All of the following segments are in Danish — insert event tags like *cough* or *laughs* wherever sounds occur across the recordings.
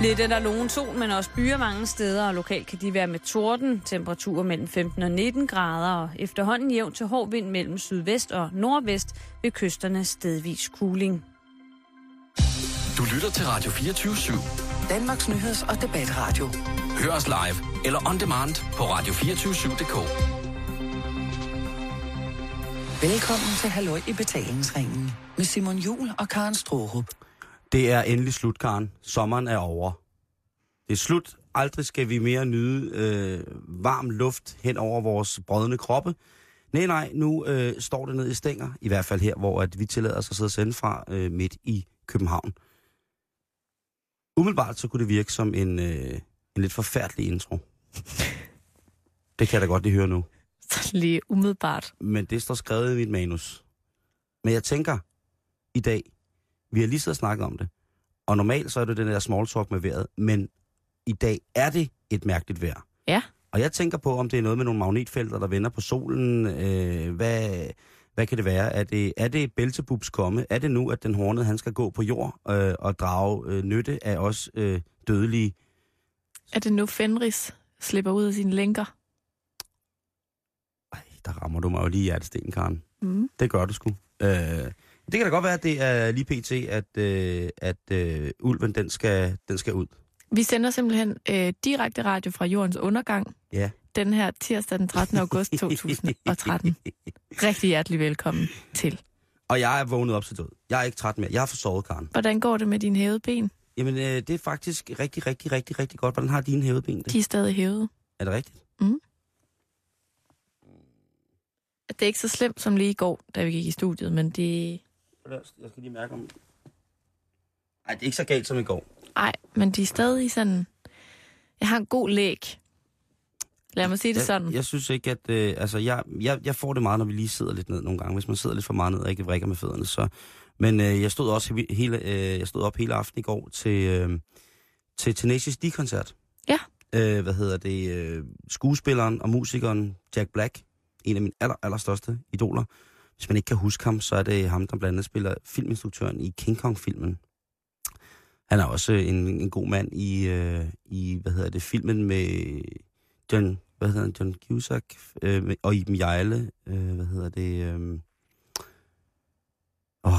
Lidt eller nogen sol, men også byer mange steder, og lokalt kan de være med torden. Temperaturer mellem 15 og 19 grader, og efterhånden jævn til hård vind mellem sydvest og nordvest ved kysterne stedvis kuling. Du lytter til Radio 24 /7. Danmarks nyheds- og debatradio. Hør os live eller on demand på radio247.dk. Velkommen til Halløj i betalingsringen med Simon Jul og Karen Strohrup. Det er endelig slut, Karen. Sommeren er over. Det er slut. Aldrig skal vi mere nyde øh, varm luft hen over vores brødne kroppe. Nej, nej, nu øh, står det ned i stænger, i hvert fald her, hvor at vi tillader os at sidde og sende fra øh, midt i København. Umiddelbart så kunne det virke som en, øh, en lidt forfærdelig intro. Det kan jeg da godt lige høre nu. Lige umiddelbart. Men det står skrevet i mit manus. Men jeg tænker, i dag, vi har lige siddet og snakket om det, og normalt så er det den der small talk med vejret, men i dag er det et mærkeligt vejr. Ja. Og jeg tænker på, om det er noget med nogle magnetfelter, der vender på solen. Øh, hvad, hvad kan det være? Er det, er det Belzebubs komme? Er det nu, at den hornede han skal gå på jord øh, og drage øh, nytte af os øh, dødelige? Er det nu Fenris slipper ud af sine lænker? Ej, der rammer du mig jo lige i hjertestenen, Karen. Mm. Det gør du sgu. Øh, det kan da godt være, at det er lige pt, at, øh, at øh, ulven den skal, den skal ud. Vi sender simpelthen øh, direkte radio fra jordens undergang Ja. den her tirsdag den 13. august 2013. Rigtig hjertelig velkommen til. Og jeg er vågnet op til død. Jeg er ikke træt mere. Jeg har forsovet, Karen. Hvordan går det med dine hævede ben? Jamen, øh, det er faktisk rigtig, rigtig, rigtig, rigtig godt. Hvordan har dine hævede ben det? De er stadig hævede. Er det rigtigt? Det er ikke så slemt som lige i går, da vi gik i studiet, men det... Jeg skal lige mærke om... Nej, det er ikke så galt som i går. Ej, men de er stadig sådan... Jeg har en god læg. Lad mig sige det sådan. Jeg, jeg synes ikke, at... Øh, altså, jeg, jeg, jeg får det meget, når vi lige sidder lidt ned nogle gange. Hvis man sidder lidt for meget ned og ikke vrikker med fødderne, så... Men øh, jeg stod også he- hele, øh, jeg stod op hele aften i går til, øh, til Tenacious D-koncert. Ja. Øh, hvad hedder det? Øh, skuespilleren og musikeren Jack Black. En af mine aller, allerstørste idoler. Hvis man ikke kan huske ham, så er det ham, der blandt andet spiller filminstruktøren i King Kong-filmen. Han er også en, en god mand i, øh, i, hvad hedder det, filmen med John, hvad hedder han, John Cusack, øh, og Iben Jejle, øh, hvad hedder det, øh, oh,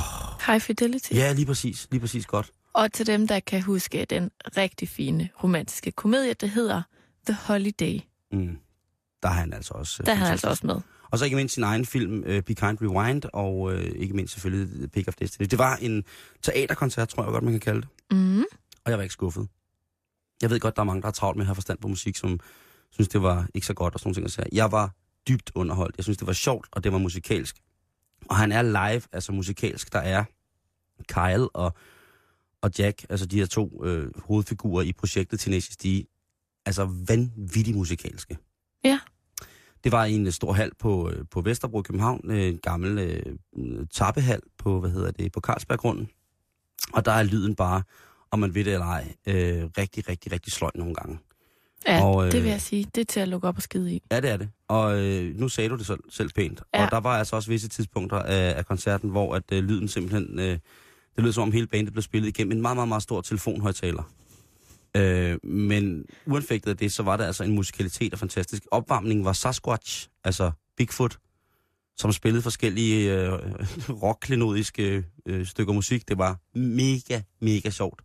High Fidelity. ja, lige præcis, lige præcis godt. Og til dem, der kan huske den rigtig fine romantiske komedie, der hedder The Holiday. Mm. Der er han altså også. øh, Der er han altså også med. Og så ikke mindst sin egen film, uh, Be Kind Rewind, og uh, ikke mindst selvfølgelig The Pick of Destiny. Det var en teaterkoncert, tror jeg godt, man kan kalde det. Mm. Og jeg var ikke skuffet. Jeg ved godt, der er mange, der har travlt med at have forstand på musik, som synes, det var ikke så godt og sådan nogle ting. Jeg var dybt underholdt. Jeg synes, det var sjovt, og det var musikalsk. Og han er live, altså musikalsk. Der er Kyle og, og Jack, altså de her to øh, hovedfigurer i projektet Tenacious D, altså vanvittigt musikalske. Ja. Det var i en stor hal på, øh, på Vesterbro i København, øh, en gammel øh, tappehal på, hvad hedder det, på Carlsberggrunden. Og der er lyden bare, om man ved det eller ej, øh, rigtig, rigtig, rigtig sløj nogle gange. Ja, Og, øh, det vil jeg sige. Det er til at lukke op og skide i. Ja, det er det. Og øh, nu sagde du det selv, selv pænt. Ja. Og der var altså også visse tidspunkter af, af koncerten, hvor at, øh, lyden simpelthen... Øh, det lød som om hele bandet blev spillet igennem en meget, meget, meget stor telefonhøjtaler. Øh, men uanfægtet af det, så var der altså en musikalitet og fantastisk. Opvarmningen var Sasquatch, altså Bigfoot, som spillede forskellige øh, *laughs* rock-klenodiske øh, stykker musik. Det var mega, mega sjovt.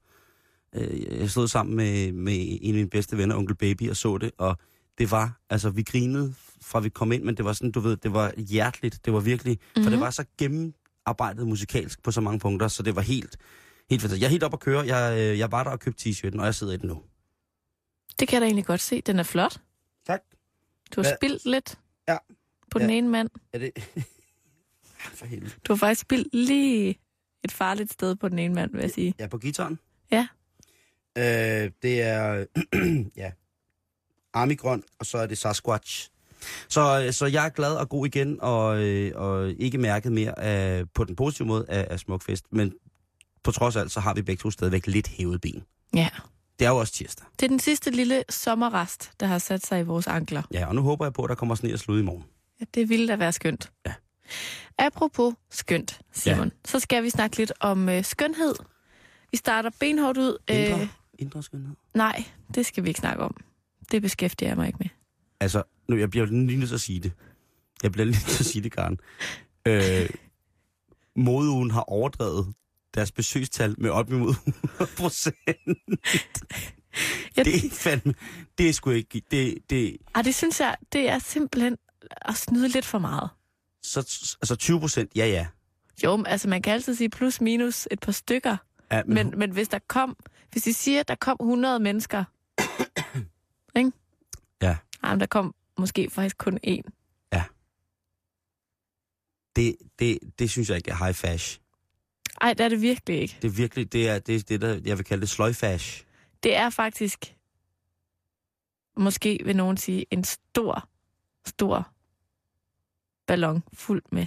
Øh, jeg stod sammen med, med en af mine bedste venner, Onkel Baby, og så det, og det var, altså vi grinede fra vi kom ind, men det var sådan, du ved, det var hjerteligt. Det var virkelig, mm-hmm. for det var så gennemarbejdet musikalsk på så mange punkter, så det var helt, helt fantastisk. Jeg er helt op at køre. Jeg, øh, jeg var der og købte t-shirten, og jeg sidder i den nu. Det kan jeg da egentlig godt se. Den er flot. Tak. Du har Hvad? spildt lidt Ja. på den Ja. ene mand. Er det... *laughs* For helvede. Du har faktisk spildt lige et farligt sted på den ene mand, vil jeg sige. Ja, på gitaren? Ja. Øh, det er, *clears throat* ja, Armigrøn, og så er det Sasquatch. Så, så jeg er glad og god igen, og, øh, og ikke mærket mere af, på den positive måde af, af Smukfest. Men på trods af alt, så har vi begge to stadigvæk lidt hævet ben. Ja. Det er jo også tirsdag. Det er den sidste lille sommerrest, der har sat sig i vores ankler. Ja, og nu håber jeg på, at der kommer sne og slud i morgen. Ja, det ville da være skønt. Ja. Apropos skønt, Simon, ja. så skal vi snakke lidt om øh, skønhed. Vi starter benhårdt ud. Indre? Øh, Indre skønhed? Nej, det skal vi ikke snakke om. Det beskæftiger jeg mig ikke med. Altså, nu, jeg bliver lige nødt til at sige det. Jeg bliver lige nødt til at sige det, Karen. Øh, modeugen har overdrevet deres besøgstal med op imod 100 procent. Jeg, Det er fandme... Det er sgu ikke... Det, det, ah, det synes jeg, det er simpelthen at snyde lidt for meget. så, altså 20 procent, ja ja. Jo, men altså man kan altid sige plus minus et par stykker. ja Men, men hvis der kom, hvis de siger, at der kom 100 mennesker, *coughs* ikke? Ja. Jamen, der kom måske faktisk kun én. det, det, det synes jeg ikke er high fash. Ej, det er det virkelig ikke. Det er virkelig, det er det, er det der, jeg vil kalde det sløjfash. Det er faktisk, måske vil nogen sige, en stor, stor ballon fuld med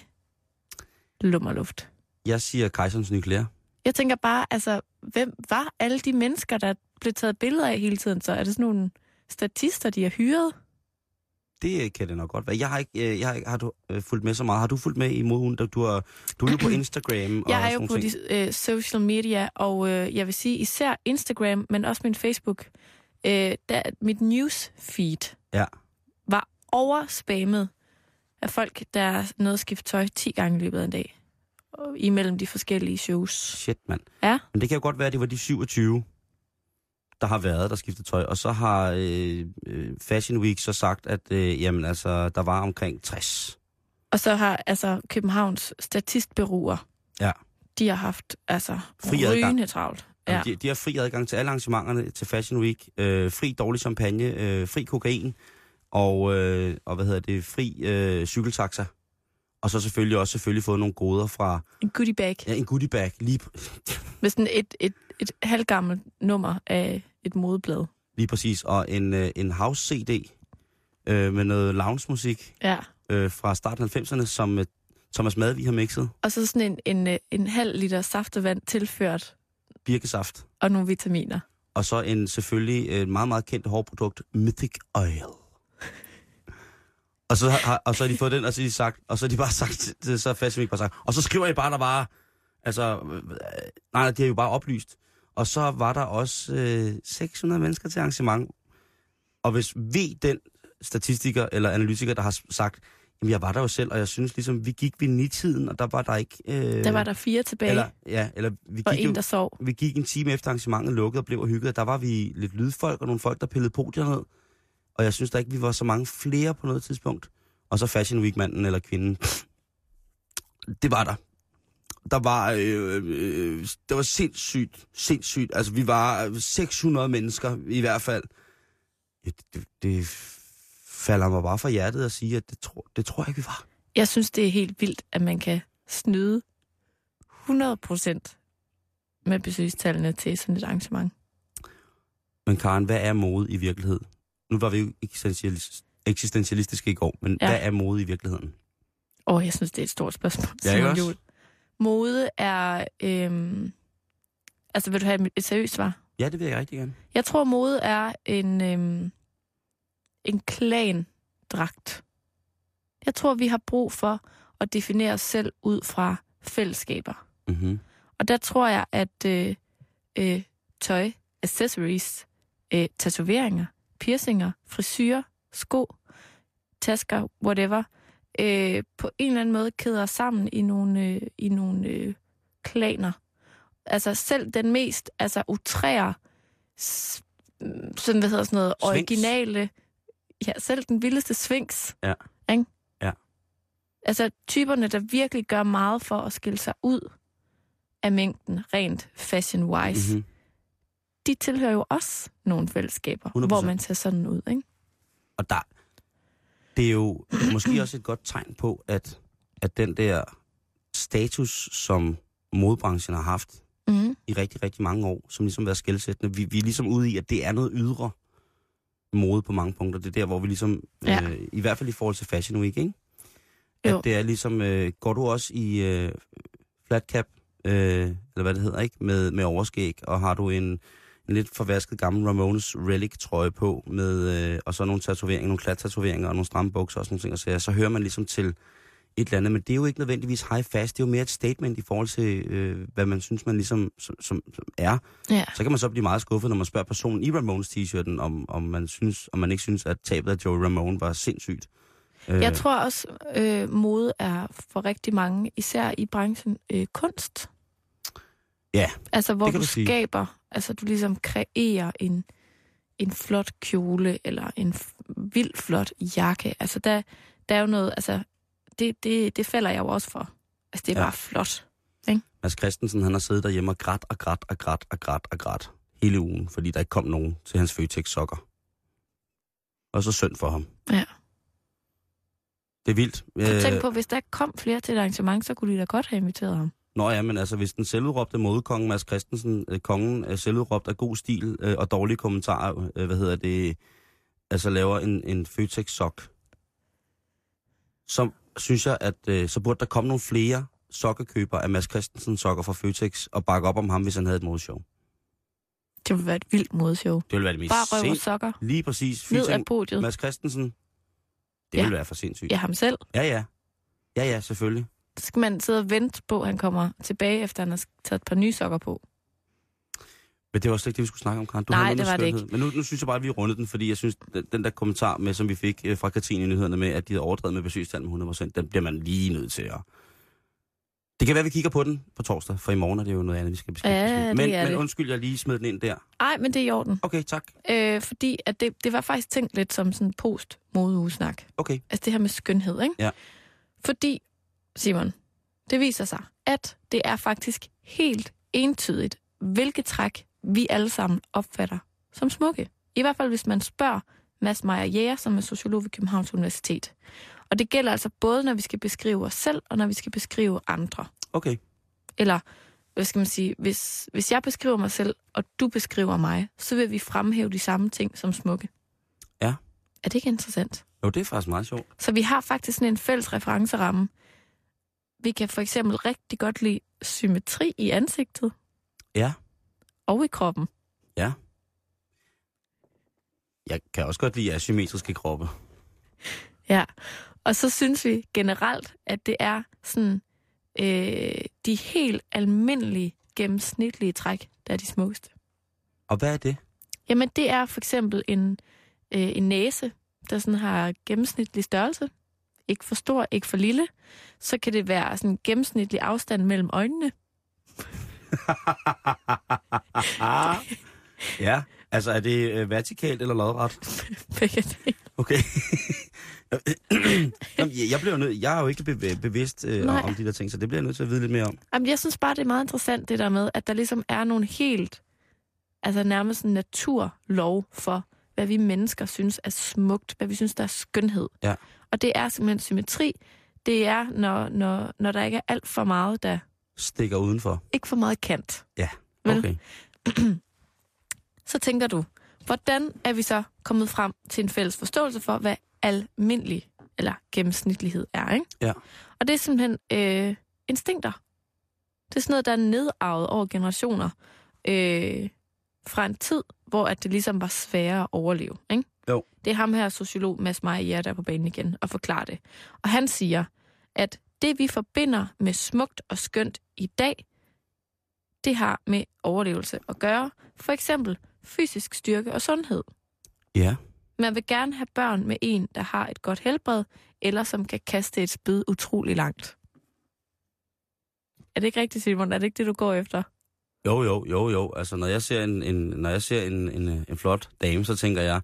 lummerluft. Jeg siger kejserens nukleær. Jeg tænker bare, altså, hvem var alle de mennesker, der blev taget billeder af hele tiden? Så er det sådan nogle statister, de har hyret? Det øh, kan det nok godt være. Jeg har ikke, øh, jeg har, ikke, har du øh, fulgt med så meget? Har du fulgt med i moden? Du, er, du er jo på *clears throat* Instagram og Jeg er jo på nogle de ting. øh, social media, og øh, jeg vil sige især Instagram, men også min Facebook. Øh, der, mit newsfeed Ja. var overspammet af folk, der nåede at skifte tøj 10 gange i løbet af en dag. Imellem de forskellige shows. Shit, mand. Ja. Men det kan jo godt være, at det var de 27, der har været, der skiftede tøj. Og så har øh, øh, Fashion Week så sagt, at øh, jamen, altså, der var omkring 60. Og så har altså Københavns statistbureauer, Ja. de har haft altså Fri adgang. rygende travlt. Ja. De, de har fri adgang til alle arrangementerne til Fashion Week. Øh, fri dårlig champagne, øh, fri kokain og, øh, og hvad hedder det, fri øh, cykeltaxa. Og så selvfølgelig også selvfølgelig fået nogle goder fra En goodie bag ja, en goodie bag, lige, med sådan et, et, et halvgammelt nummer af et modeblad. lige præcis. Og en, øh, en house-CD øh, med noget lounge-musik Ja. øh, fra starten af 90'erne, som øh, Thomas Madvig har mixet. Og så sådan en, en, øh, en halv liter saftevand tilført, Birkesaft. og nogle vitaminer. Og så en selvfølgelig øh, meget, meget kendt hårprodukt, Mythic Oil. Og så, har, og så har de fået den, og så har de sagt, og så har de bare sagt, så har Week bare sagt, og så skriver I bare, der var, altså, øh, nej, nej, de har jo bare oplyst. Og så var der også øh, 600 mennesker til arrangement. Og hvis vi, den statistiker eller analytiker, der har sagt, jamen jeg var der jo selv, og jeg synes ligesom, vi gik ved nitiden, og der var der ikke... Øh, Der var der fire tilbage, Eller, ja, eller vi og gik jo, en, der sov. vi gik en time efter arrangementet lukkede og blev og hygget. Der var vi lidt lydfolk og nogle folk, der pillede podier ned. Og jeg synes da ikke, vi var så mange flere på noget tidspunkt. Og så Fashion Week-manden eller kvinden. Det var der. Der var, øh, øh, det var sindssygt, sindssygt. Altså, vi var 600 mennesker i hvert fald. Ja, det, det, falder mig bare fra hjertet at sige, at det, tror, det tror jeg ikke, vi var. Jeg synes, det er helt vildt, at man kan snyde 100 procent med besøgstallene til sådan et arrangement. Men Karen, hvad er mode i virkelighed? Nu var vi jo eksistentialis- eksistentialistiske i går, men Ja. hvad er mode i virkeligheden? Åh, oh, jeg synes, det er et stort spørgsmål. Ja, ikke også? Juhl. Mode er... Øhm, altså, vil du have et seriøst svar? Ja, det vil jeg rigtig gerne. Jeg tror, mode er en, øhm, en klandragt. Jeg tror, vi har brug for at definere os selv ud fra fællesskaber. Mm-hmm. Og der tror jeg, at øh, øh, tøj, accessories, øh, tatoveringer, piercinger, frisyrer, sko, tasker, whatever, øh, på en eller anden måde kæder os sammen i nogle, øh, i nogle øh, klaner. Altså selv den mest altså utrære, sådan, hvad hedder sådan noget, Sphinx. originale, ja, selv den vildeste svings. Ja. Ikke? Ja. Altså typerne, der virkelig gør meget for at skille sig ud af mængden, rent fashion-wise. Mm-hmm. de tilhører jo også nogle fællesskaber, 100%. hvor man ser sådan ud, ikke? Og der, det er jo måske også et godt tegn på, at, at den der status, som modebranchen har haft Mm. i rigtig, rigtig mange år, som ligesom har været skældsættende, vi, vi er ligesom ude i, at det er noget ydre mode på mange punkter. Det er der, hvor vi ligesom, Ja. øh, i hvert fald i forhold til Fashion Week, ikke? Jo. At det er ligesom, øh, går du også i øh, flat cap, øh, eller hvad det hedder, ikke? Med, med overskæg, og har du en, en lidt forvasket gammel Ramones relic-trøje på, med, øh, og så nogle tatoveringer, nogle klat-tatoveringer og nogle stramme bukser og sådan nogle ting, og så, så hører man ligesom til et eller andet, men det er jo ikke nødvendigvis high fast, det er jo mere et statement i forhold til, øh, hvad man synes, man ligesom som, som, som er. Ja. Så kan man så blive meget skuffet, når man spørger personen i Ramones t-shirten, om, om, man synes, om man ikke synes, at tabet af Joe Ramone var sindssygt. Øh, Jeg tror også, øh, mode er for rigtig mange, især i branchen, øh, kunst. Ja, Altså, hvor det kan du du sige. skaber, altså du ligesom kreerer en, en flot kjole, eller en vildt flot jakke. Altså, der, der er jo noget, altså, det, det, det falder jeg jo også for. Altså, det er Ja. bare flot. Mads Christensen, han har siddet derhjemme og grædt og grædt og grædt og grædt og grædt hele ugen, fordi der ikke kom nogen til hans Føtex sokker. Og så synd for ham. Ja. Det er vildt. Øh, tænk på, hvis der ikke kom flere til et arrangement, så kunne de da godt have inviteret ham. Nå ja, men altså, hvis den selvudråbte modekonge Mads Christensen, øh, kongen er selvudråbt af god stil øh, og dårlige kommentarer, øh, hvad hedder det, altså laver en, en Føtex-sok, så synes jeg, at øh, så burde der komme nogle flere sokkekøbere af Mads Christensen sokker fra Føtex og bakke op om ham, hvis han havde et modeshow. Det ville være et vildt modeshow. Det ville være det mest Bare røv og sokker Lige præcis. ned Featuring ad podiet. Mads Christensen. Det Ja. ville være for sindssygt. Ja, ham selv. Ja, ja. Ja, ja, selvfølgelig. Så skal man sidde og vente på, at han kommer tilbage, efter han har taget et par nye sokker på. Men det var slet ikke det, vi skulle snakke om, Karen. Du Nej, det var det skønhed. Men nu, nu synes jeg bare, at vi rundede den, fordi jeg synes, den, der kommentar, med, som vi fik øh, fra Katrine i nyhederne med, at de havde overdrevet med besøgstal med 100%, den bliver man lige nødt til at... Det kan være, at vi kigger på den på torsdag, for i morgen er det jo noget andet, vi skal beskæftige Ja, med. det Men, men undskyld, jeg lige smed den ind der. Ej, men det er i orden. Okay, tak. Øh, fordi at det, det var faktisk tænkt lidt som sådan en post-modeugesnak. Okay. Altså det her med skønhed, ikke? Ja. Fordi, Simon, det viser sig, at det er faktisk helt entydigt, hvilke træk vi alle sammen opfatter som smukke. I hvert fald, hvis man spørger Mads Meyer Jæger, som er sociolog ved Københavns Universitet. Og det gælder altså både, når vi skal beskrive os selv, og når vi skal beskrive andre. Okay. Eller, hvad skal man sige, hvis, hvis jeg beskriver mig selv, og du beskriver mig, så vil vi fremhæve de samme ting som smukke. Ja. Er det ikke interessant? Jo, det er faktisk meget sjovt. Så vi har faktisk sådan en fælles referenceramme. Vi kan for eksempel rigtig godt lide symmetri i ansigtet Ja. og i kroppen. Ja. Jeg kan også godt lide asymmetriske kroppe. Ja. Og så synes vi generelt, at det er sådan øh, de helt almindelige, gennemsnitlige træk, der er de smukkeste. Og hvad er det? Jamen, det er for eksempel en, øh, en næse, der sådan har gennemsnitlig størrelse. Ikke for stor, ikke for lille. Så kan det være sådan en gennemsnitlig afstand mellem øjnene. *laughs* ja, altså er det øh, vertikalt eller lodret? *laughs* Begge dele. Okay. *clears throat* Jamen, jeg- bliver nødt, jeg er jo ikke bev- bevidst øh, Nej. om de der ting, så det bliver jeg nødt til at vide lidt mere om. Jamen, jeg synes bare, det er meget interessant, det der med, at der ligesom er nogle helt, altså nærmest en naturlov for, hvad vi mennesker synes er smukt, hvad vi synes, der er skønhed. Ja. Og det er simpelthen symmetri. Det er, når, når, når der ikke er alt for meget, der Stikker udenfor. ikke for meget kant. Ja, okay. *clears throat* Så tænker du, hvordan er vi så kommet frem til en fælles forståelse for, hvad almindelig eller gennemsnitlighed er, ikke? Ja. Og det er simpelthen øh, instinkter. Det er sådan noget, der er nedarvet over generationer øh, fra en tid, hvor at det ligesom var sværere at overleve, ikke? Jo. Det er ham her, sociolog Mads Meyer, der er på banen igen og forklarer det. Og han siger, at det vi forbinder med smukt og skønt i dag, det har med overlevelse at gøre. For eksempel fysisk styrke og sundhed. Ja. Man vil gerne have børn med en, der har et godt helbred, eller som kan kaste et spyd utrolig langt. Er det ikke rigtigt, Simon? Er det ikke det, du går efter? Jo, jo, jo, jo. Altså, når jeg ser en, en, når jeg ser en, en, øh, en flot dame, så tænker jeg,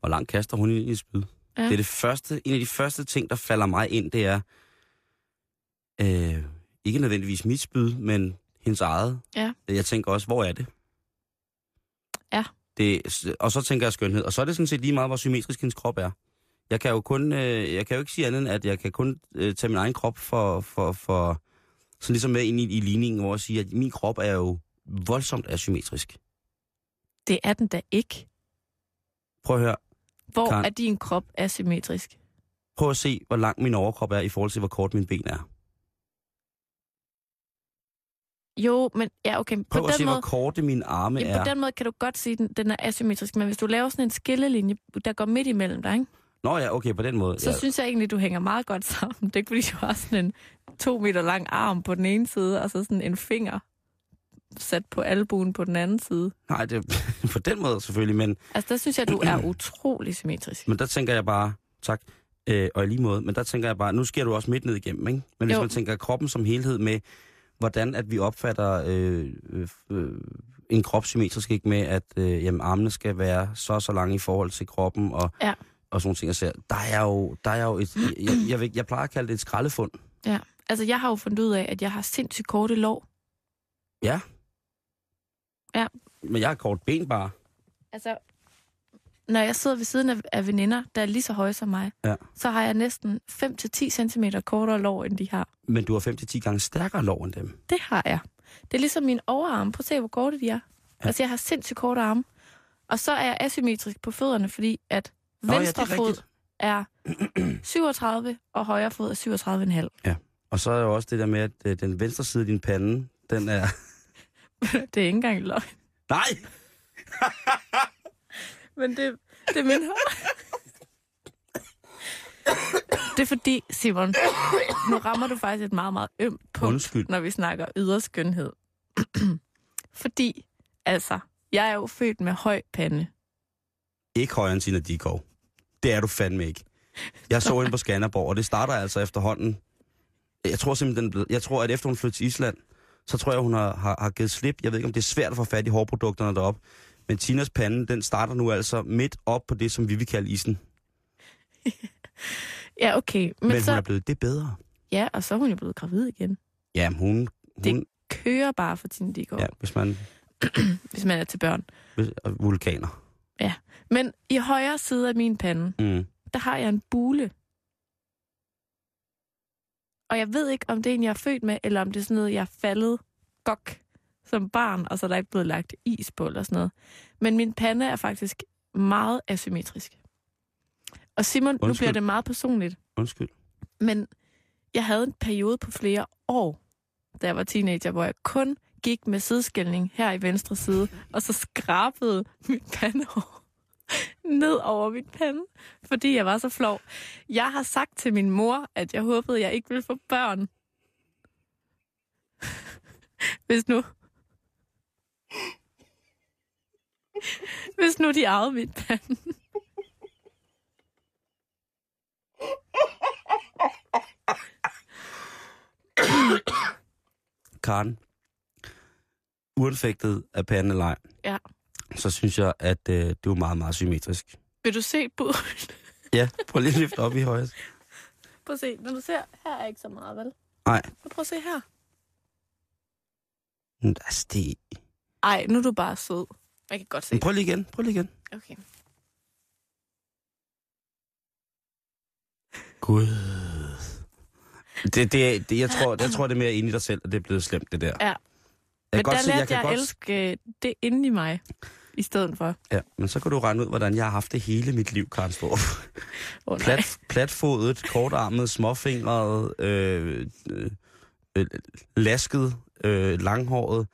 hvor langt kaster hun i et spyd? Ja. Det er det første, en af de første ting, der falder mig ind, det er, øh, ikke nødvendigvis mit spyd, men hendes eget. Ja. Jeg tænker også, hvor er det? Ja. det? Og så tænker jeg skønhed. Og så er det sådan set lige meget, hvor symmetrisk hendes krop er. Jeg kan jo kun, øh, jeg kan jo ikke sige andet end, at jeg kan kun øh, tage min egen krop for, for, for sådan ligesom med ind i, i ligningen, hvor jeg siger, at min krop er jo voldsomt asymmetrisk. Det er den da ikke. Prøv at høre. Hvor Karen. er din krop asymmetrisk? Prøv at se, hvor lang min overkrop er i forhold til, hvor kort min ben er. Jo, men ja, okay. På Prøv at se, den, måde, hvor korte mine arme ja, er. på den måde kan du godt sige, at den, den er asymmetrisk. Men hvis du laver sådan en skillelinje, der går midt imellem dig, ikke? Nå ja, okay, på den måde. så ja. synes jeg egentlig, du hænger meget godt sammen. Det er ikke, fordi du har sådan en to meter lang arm på den ene side, og så sådan en finger sat på albuen på den anden side. Nej, det *laughs* på den måde selvfølgelig, men, Altså, der synes jeg, du er *clears throat* utrolig symmetrisk. men der tænker jeg bare, tak, øh, og i lige måde, men der tænker jeg bare, nu sker du også midt ned igennem, ikke? Men hvis Jo. man tænker kroppen som helhed med, hvordan at vi opfatter øh, øh, en krop symmetrisk, ikke med, at øh, jamen, armene skal være så så lange i forhold til kroppen, og, Ja. og sådan nogle ting. Så der er jo, der er jo et, jeg, jeg, jeg, jeg plejer at kalde det et skraldefund. Ja. Altså, jeg har jo fundet ud af, at jeg har sindssygt korte lår. Ja. Ja. Men jeg har kort ben bare. Altså, når jeg sidder ved siden af, af veninder, der er lige så høje som mig, Ja. så har jeg næsten 5-10 cm kortere lår, end de har. Men du har 5-10 gange stærkere lov end dem. Det har jeg. Det er ligesom min overarm. Prøv at se, hvor korte de er. Ja. Altså, jeg har sindssygt korte arme. Og så er jeg asymmetrisk på fødderne, fordi at Nå, ja, det er venstre fod er 37, og højre fod er 37,5. Og så er jo også det der med, at øh, den venstre side af din pande, den er... *laughs* det er ikke engang løgn. Nej! *laughs* Men det, det er min *laughs* Det er fordi, Simon, nu rammer du faktisk et meget, meget ømt punkt, Undskyld. når vi snakker ydre skønhed. *clears throat* fordi, altså, jeg er jo født med høj pande. Ikke højere end Tina Dikov. Det er du fandme ikke. Jeg så hende på Skanderborg, og det starter altså efterhånden. Jeg tror simpelthen, jeg tror, at efter hun flyttede til Island, så tror jeg, hun har, har, har givet slip. Jeg ved ikke, om det er svært at få fat i hårprodukterne deroppe. Men Tinas pande, den starter nu altså midt op på det, som vi vil kalde isen. *laughs* Ja, okay. Men, Men, så, hun er blevet det bedre. Ja, og så er hun jo blevet gravid igen. Ja, hun... hun Det kører bare for Tine Dikgaard, ja, hvis man... *clears throat* hvis man er til børn. Hvis, og vulkaner. Men i højre side af min pande, Mm. der har jeg en bule. Og jeg ved ikke, om det er en, jeg er født med, eller om det er sådan noget, jeg er faldet gok som barn, og så er der ikke blevet lagt is på eller sådan noget. Men min pande er faktisk meget asymmetrisk. Og Simon, nu Undskyld. bliver det meget personligt, Undskyld. men jeg havde en periode på flere år, da jeg var teenager, hvor jeg kun gik med sideskældning her i venstre side, og så skrabede mit pandehår *laughs* ned over mit pande, fordi jeg var så flov. Jeg har sagt til min mor, at jeg håbede, jeg ikke ville få børn. *laughs* Hvis nu... *laughs* Hvis nu de arvede mit pande. Karen, uanfægtet af pande eller ej, Ja. Så synes jeg, at øh, det var meget, meget symmetrisk. Vil du se på... *laughs* Ja, prøv lige at løfte op i højre. Prøv at se, når du ser, her er ikke så meget, vel? Nej, prøv at se her. altså det... Ej, nu er du bare sød. Jeg kan godt se Men prøv lige igen, prøv lige igen. Okay. Gud. Det, det, det, jeg, tror, jeg tror, det er mere inde i dig selv, at det er blevet slemt, det der. Ja. Jeg Men kan der godt se, lærte jeg jeg, kan at godt... elske øh, det inde i mig, i stedet for. Ja, men så kan du regne ud, hvordan jeg har haft det hele mit liv, Karen Storff. Oh, Plat, platfodet, kortarmet, småfingret, øh, øh, øh, lasket, øh, langhåret.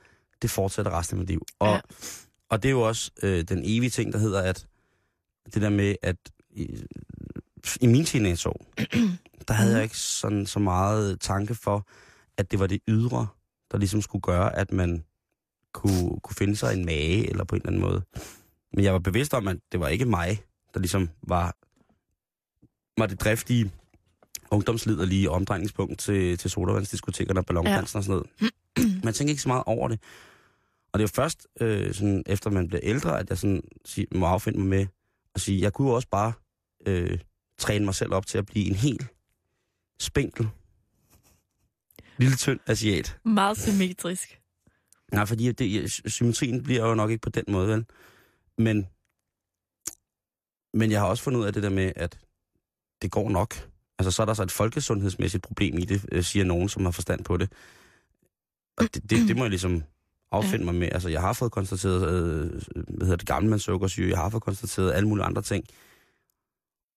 Det fortsætter resten af mit liv. Og, Ja. og det er jo også øh, den evige ting, der hedder, at det der med, at i, i min teenageår, *clears throat* der havde Mhm. jeg ikke sådan så meget tanke for, at det var det ydre, der ligesom skulle gøre, at man kunne, kunne finde sig en mage, eller på en eller anden måde. Men jeg var bevidst om, at det var ikke mig, der ligesom var, var det driftige ungdomsliderlige omdrejningspunkt til, til sodavandsdiskotekerne og ballondansen ja. og sådan noget. Man tænker ikke så meget over det. Og det er jo først, øh, sådan, efter man bliver ældre, at jeg sådan, sig, må affinde mig med at sige, jeg kunne jo også bare øh, træne mig selv op til at blive en helt spinkel, lille tynd asiat. Meget symmetrisk. Nej, fordi det, symmetrien bliver jo nok ikke på den måde, vel? Men, men jeg har også fundet ud af det der med, at det går nok. Altså, så er der så et folkesundhedsmæssigt problem i det, øh, siger nogen, som har forstand på det. Og det, det, det må jeg ligesom affinde mig med. Altså, jeg har fået konstateret, øh, hvad hedder det, gammelmandssukkersyge, jeg har fået konstateret alle mulige andre ting.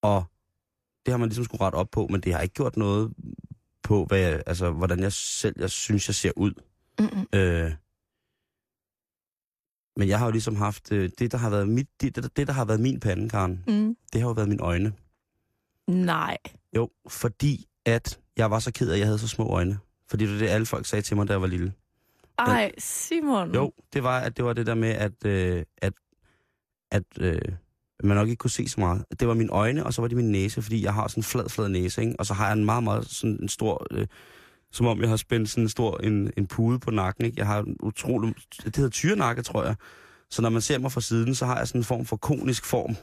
Og det har man ligesom skulle rette op på, men det har ikke gjort noget på, hvad jeg, altså, hvordan jeg selv jeg synes, jeg ser ud. Mm-mm. Øh, men jeg har jo ligesom haft, øh, det der har været mit, det, det, det, der har været min pande, Karen, Mm. det har jo været mine øjne. Nej. Jo, fordi at jeg var så ked af, at jeg havde så små øjne. Fordi det er det, alle folk sagde til mig, da jeg var lille. Ej, Simon. Jo, det var, at det var det der med, at, øh, at, at øh, man nok ikke kunne se så meget. Det var mine øjne, og så var det min næse, fordi jeg har sådan en flad, flad næse, ikke? Og så har jeg en meget, meget sådan en stor... Øh, som om jeg har spændt sådan en stor en, en pude på nakken, ikke? Jeg har en utrolig... Det hedder tyrenakke, tror jeg. Så når man ser mig fra siden, så har jeg sådan en form for konisk form,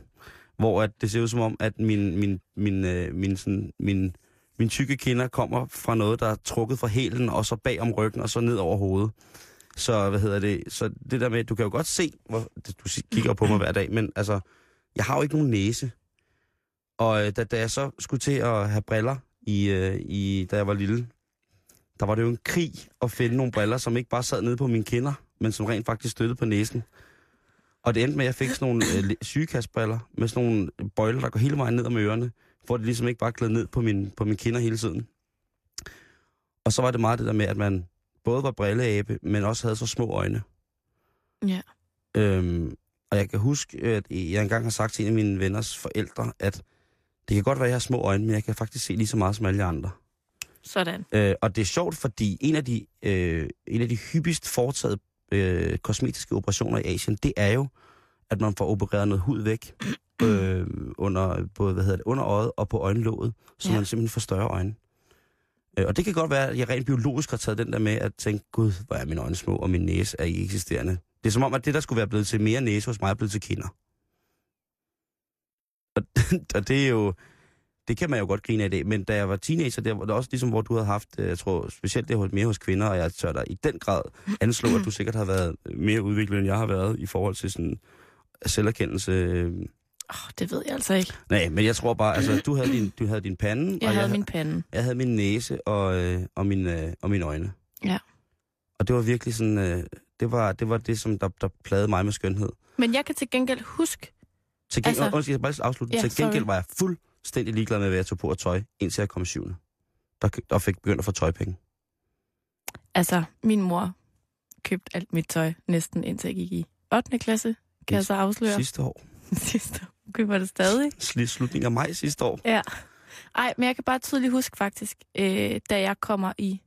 hvor at det ser ud som om, at min, min, min, øh, min, sådan, min, min tykke kinder kommer fra noget, der er trukket fra hælen, og så bag om ryggen, og så ned over hovedet. Så, hvad hedder det, så det der med, du kan jo godt se, hvor, du kigger på mig hver dag, men altså, jeg har jo ikke nogen næse. Og øh, da, da jeg så skulle til at have briller, i, øh, i, da jeg var lille, der var det jo en krig at finde nogle briller, som ikke bare sad nede på mine kinder, men som rent faktisk støttede på næsen. Og det endte med, at jeg fik sådan nogle øh, sygekastbriller med sådan nogle bøjler, der går hele vejen ned om ørerne, for det ligesom ikke bare gled ned på min, på min kinder hele tiden. Og så var det meget det der med, at man både var brilleabe, men også havde så små øjne. Ja. Øhm, og jeg kan huske, at jeg engang har sagt til en af mine venners forældre, at det kan godt være, at jeg har små øjne, men jeg kan faktisk se lige så meget som alle andre. Sådan. Øh, og det er sjovt, fordi en af de, øh, en af de hyppigst foretaget øh, kosmetiske operationer i Asien, det er jo, at man får opereret noget hud væk *clears throat* øh, under, både, hvad hedder det, under øjet og på øjenlåget, så Ja. man simpelthen får større øjne. Øh, og det kan godt være, at jeg rent biologisk har taget den der med at tænke, gud, hvor er mine øjne små, og min næse er ikke eksisterende. Det er som om, at det, der skulle være blevet til mere næse hos mig, er blevet til kinder. Og, *laughs* og det er jo, det kan man jo godt grine af i dag, men da jeg var teenager, der var det også ligesom, hvor du havde haft, øh, jeg tror specielt det mere hos kvinder, og jeg tør dig i den grad anslå, at du sikkert har været mere udviklet, end jeg har været i forhold til sådan selverkendelse. Oh, det ved jeg altså ikke. Nej, men jeg tror bare, altså du havde din, du havde din pande, Jeg og havde jeg, min pande. jeg havde min næse og, øh, og, min, øh, og mine øjne. Ja. Og det var virkelig sådan, øh, det, var, det var det, som der, der plagede mig med skønhed. Men jeg kan til gengæld huske, Til gengæld, Altså- altså, jeg skal bare afslutte. Ja, til gengæld sorry. var jeg fuldstændig ligeglad med, hvad jeg tog på af tøj, indtil jeg kom syvende. Der, der fik begyndt at få tøjpenge. altså min mor købte alt mit tøj næsten indtil jeg gik i 8. klasse. Kan jeg så afsløre? Sidste år. *laughs* Sidste år. Hun køber det stadig. Sli- Slutningen af maj sidste år. Ja. Ej, men jeg kan bare tydeligt huske faktisk, øh, da jeg kommer i...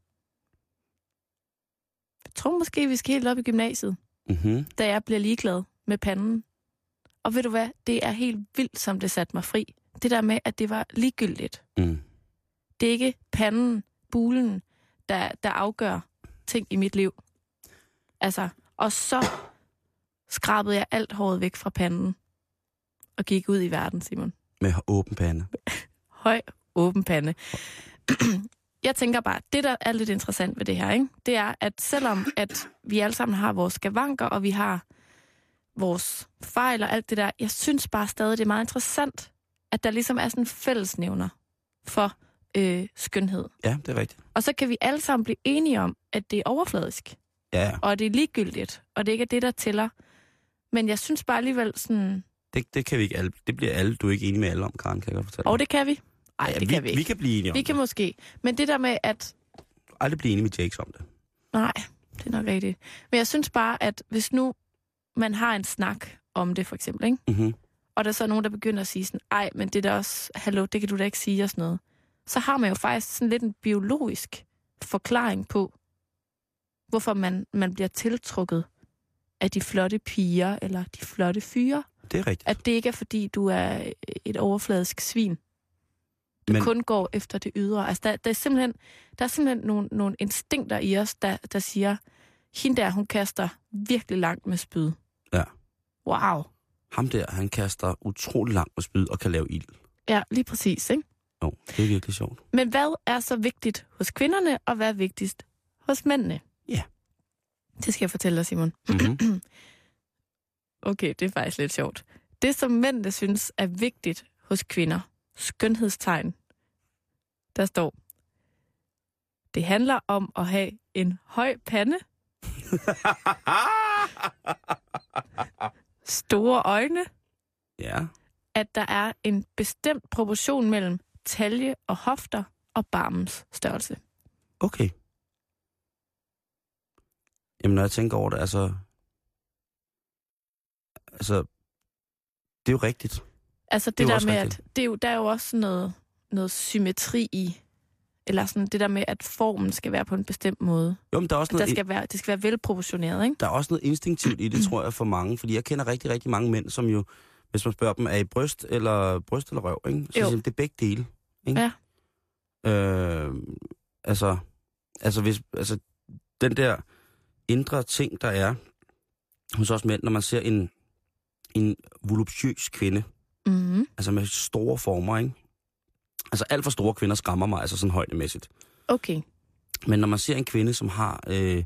Jeg tror måske, vi skal helt op i gymnasiet, Mm-hmm. da jeg bliver ligeglad med panden. Og ved du hvad? Det er helt vildt, som det satte mig fri. Det der med, at det var ligegyldigt. Mm. Det er ikke panden, bulen, der, der afgør ting i mit liv. Altså, og så skrabede jeg alt håret væk fra panden og gik ud i verden, Simon. Med åben pande. *laughs* høj, åben pande. *clears throat* Jeg tænker bare, det der er lidt interessant ved det her, ikke? det er, at selvom at vi alle sammen har vores skavanker, og vi har vores fejl og alt det der, jeg synes bare stadig, det er meget interessant, at der ligesom er sådan en fællesnævner for øh, skønhed. Ja, det er rigtigt. Og så kan vi alle sammen blive enige om, at det er overfladisk, Ja, og det er ligegyldigt, og det ikke er det, der tæller. Men jeg synes bare alligevel sådan, Det, det kan vi ikke alle. Det bliver alle. Du er ikke enig med alle om, Karen, kan jeg godt fortælle. og det kan vi. Nej, ja, det vi, kan vi ikke. Vi kan blive enige om Vi kan det. måske. Men det der med, at Aldrig blive enige med Jakes om det. Nej, det er nok rigtigt. Men jeg synes bare, at hvis nu man har en snak om det, for eksempel, ikke? Mm-hmm. Og der så er nogen, der begynder at sige sådan, ej, men det er da også, hallo, det kan du da ikke sige og sådan noget. Så har man jo faktisk sådan lidt en biologisk forklaring på, hvorfor man, man bliver tiltrukket af de flotte piger eller de flotte fyre. Det er rigtigt. At det ikke er, fordi du er et overfladisk svin. Du Men... kun går efter det ydre. Altså, der, der er simpelthen, der er simpelthen nogle, nogle instinkter i os, der, der siger, hende der, hun kaster virkelig langt med spyd. Ja. Wow. Ham der, han kaster utrolig langt med spyd og kan lave ild. Ja, lige præcis, ikke? Jo, det er virkelig sjovt. Men hvad er så vigtigt hos kvinderne, og hvad er vigtigst hos mændene? Ja. Det skal jeg fortælle dig, Simon. Mm-hmm. *clears throat* Okay, det er faktisk lidt sjovt. Det, som mændene synes er vigtigt hos kvinder, skønhedstegn, der står, det handler om at have en høj pande, *laughs* store øjne, ja. at der er en bestemt proportion mellem talje og hofter og barmens størrelse. Okay. Jamen, når jeg tænker over det, altså... Altså, det er jo rigtigt. Altså det, Det er der med, rigtigt. at det er jo, der er jo også noget noget symmetri i. Eller sådan det der med, at formen skal være på en bestemt måde. Jo, men der er også At der noget, skal være, det skal være velproportioneret, ikke? der er også noget instinktivt i det, tror jeg, for mange. Fordi jeg kender rigtig, rigtig mange mænd, som jo, hvis man spørger dem, er I bryst eller, bryst eller røv, ikke? så Jo. siger de, det er begge dele. Ikke? Ja. Øh, altså, altså, hvis, altså, den der indre ting, der er hos os mænd, når man ser en, en voluptuøs kvinde, Mm-hmm. altså med store former, ikke? Altså alt for store kvinder skræmmer mig, altså sådan højdemæssigt. Okay. Men når man ser en kvinde, som har, øh,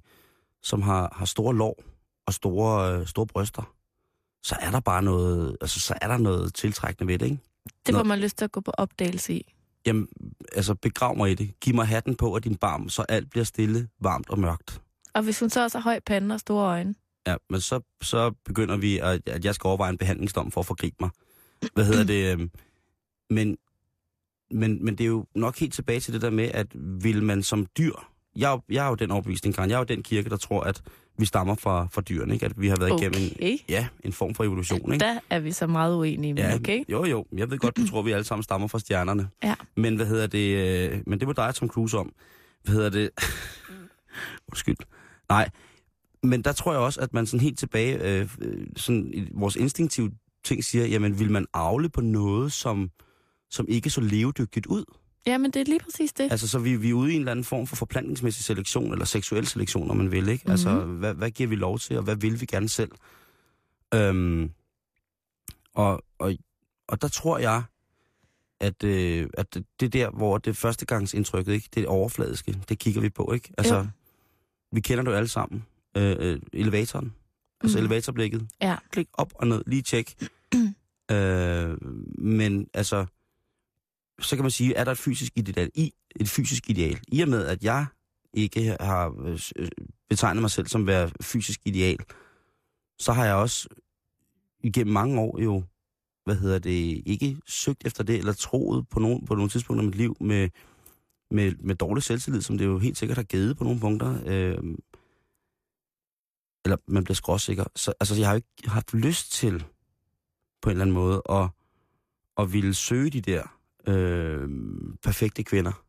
som har, har store lår og store, øh, store bryster, så er der bare noget, altså så er der noget tiltrækkende ved det, ikke? Det får man lyst til at gå på opdagelse i. Jamen, altså begrav mig i det. Giv mig hatten på af din barm, så alt bliver stille, varmt og mørkt. Og hvis hun så også har høj pande og store øjne. Ja, men så, så begynder vi, at, at jeg skal overveje en behandlingsdom for at forgribe mig. Hvad hedder *clears throat* det? øhm, Men, men, men det er jo nok helt tilbage til det der med, at vil man som dyr... Jeg, jeg er jo den overbevisning, Karen. Jeg er jo den kirke, der tror, at vi stammer fra, fra dyrene, ikke? At vi har været igennem en, Okay. ja, en form for evolution, ikke? Der er vi så meget uenige, men Ja, okay. Jo, jo. Jeg ved godt, du tror, vi alle sammen stammer fra stjernerne. Ja. Men hvad hedder det? Øh, men det må dig, Tom Cruise, om. Hvad hedder det? *laughs* Undskyld. Nej. Men der tror jeg også, at man sådan helt tilbage, øh, øh, sådan vores instinktive ting siger, jamen vil man avle på noget, som, som ikke så levedygtigt ud? Ja, men det er lige præcis det. Altså, så vi, vi er ude i en eller anden form for forplantningsmæssig selektion, eller seksuel selektion, om man vil, ikke? Mm-hmm. Altså, hvad, hvad giver vi lov til, og hvad vil vi gerne selv? Øhm, og, og, og der tror jeg, at, øh, at det det er der, hvor det førstegangsindtrykket, ikke? Det er overfladiske, det kigger vi på, ikke? Altså, Jo. vi kender det jo alle sammen. Øh, øh, elevatoren. Altså Mhm. elevatorblikket. Ja. Klik op og ned, lige tjek. *clears throat* øh, men altså, så kan man sige, er der et fysisk ideal i et fysisk ideal? I og med, at jeg ikke har øh, øh, betegnet mig selv som være fysisk ideal, så har jeg også igennem mange år jo, hvad hedder det, ikke søgt efter det, eller troet på, nogen, på nogle tidspunkter i mit liv med, med, med dårlig selvtillid, som det jo helt sikkert har givet på nogle punkter. Øh, eller man bliver skråsikker. Så altså, jeg har jo ikke haft lyst til, på en eller anden måde, at, at ville søge de der øh, perfekte kvinder.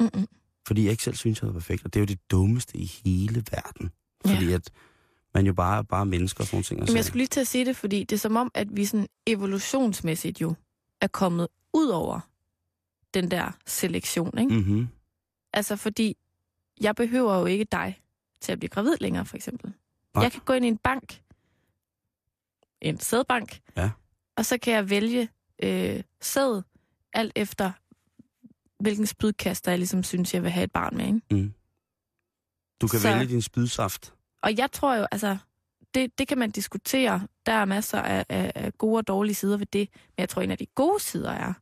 Mm-mm. Fordi jeg ikke selv synes, jeg er perfekt. Og det er jo det dummeste i hele verden. Ja. Fordi at man jo bare, bare er mennesker og sådan ting. og Jamen, jeg skulle lige til at sige det, fordi det er som om, at vi sådan evolutionsmæssigt jo er kommet ud over den der selektion, ikke? Mm. Mhm. Altså, fordi jeg behøver jo ikke dig til at blive gravid længere, for eksempel. Nej. Jeg kan gå ind i en bank, en sædbank, Ja. og så kan jeg vælge øh, sæd, alt efter hvilken spydkaster jeg ligesom synes, jeg vil have et barn med, ikke? Mm. Du kan Så- vælge din spydsaft. Og jeg tror jo, altså, det, det kan man diskutere. Der er masser af, af, af gode og dårlige sider ved det. Men jeg tror, en af de gode sider er,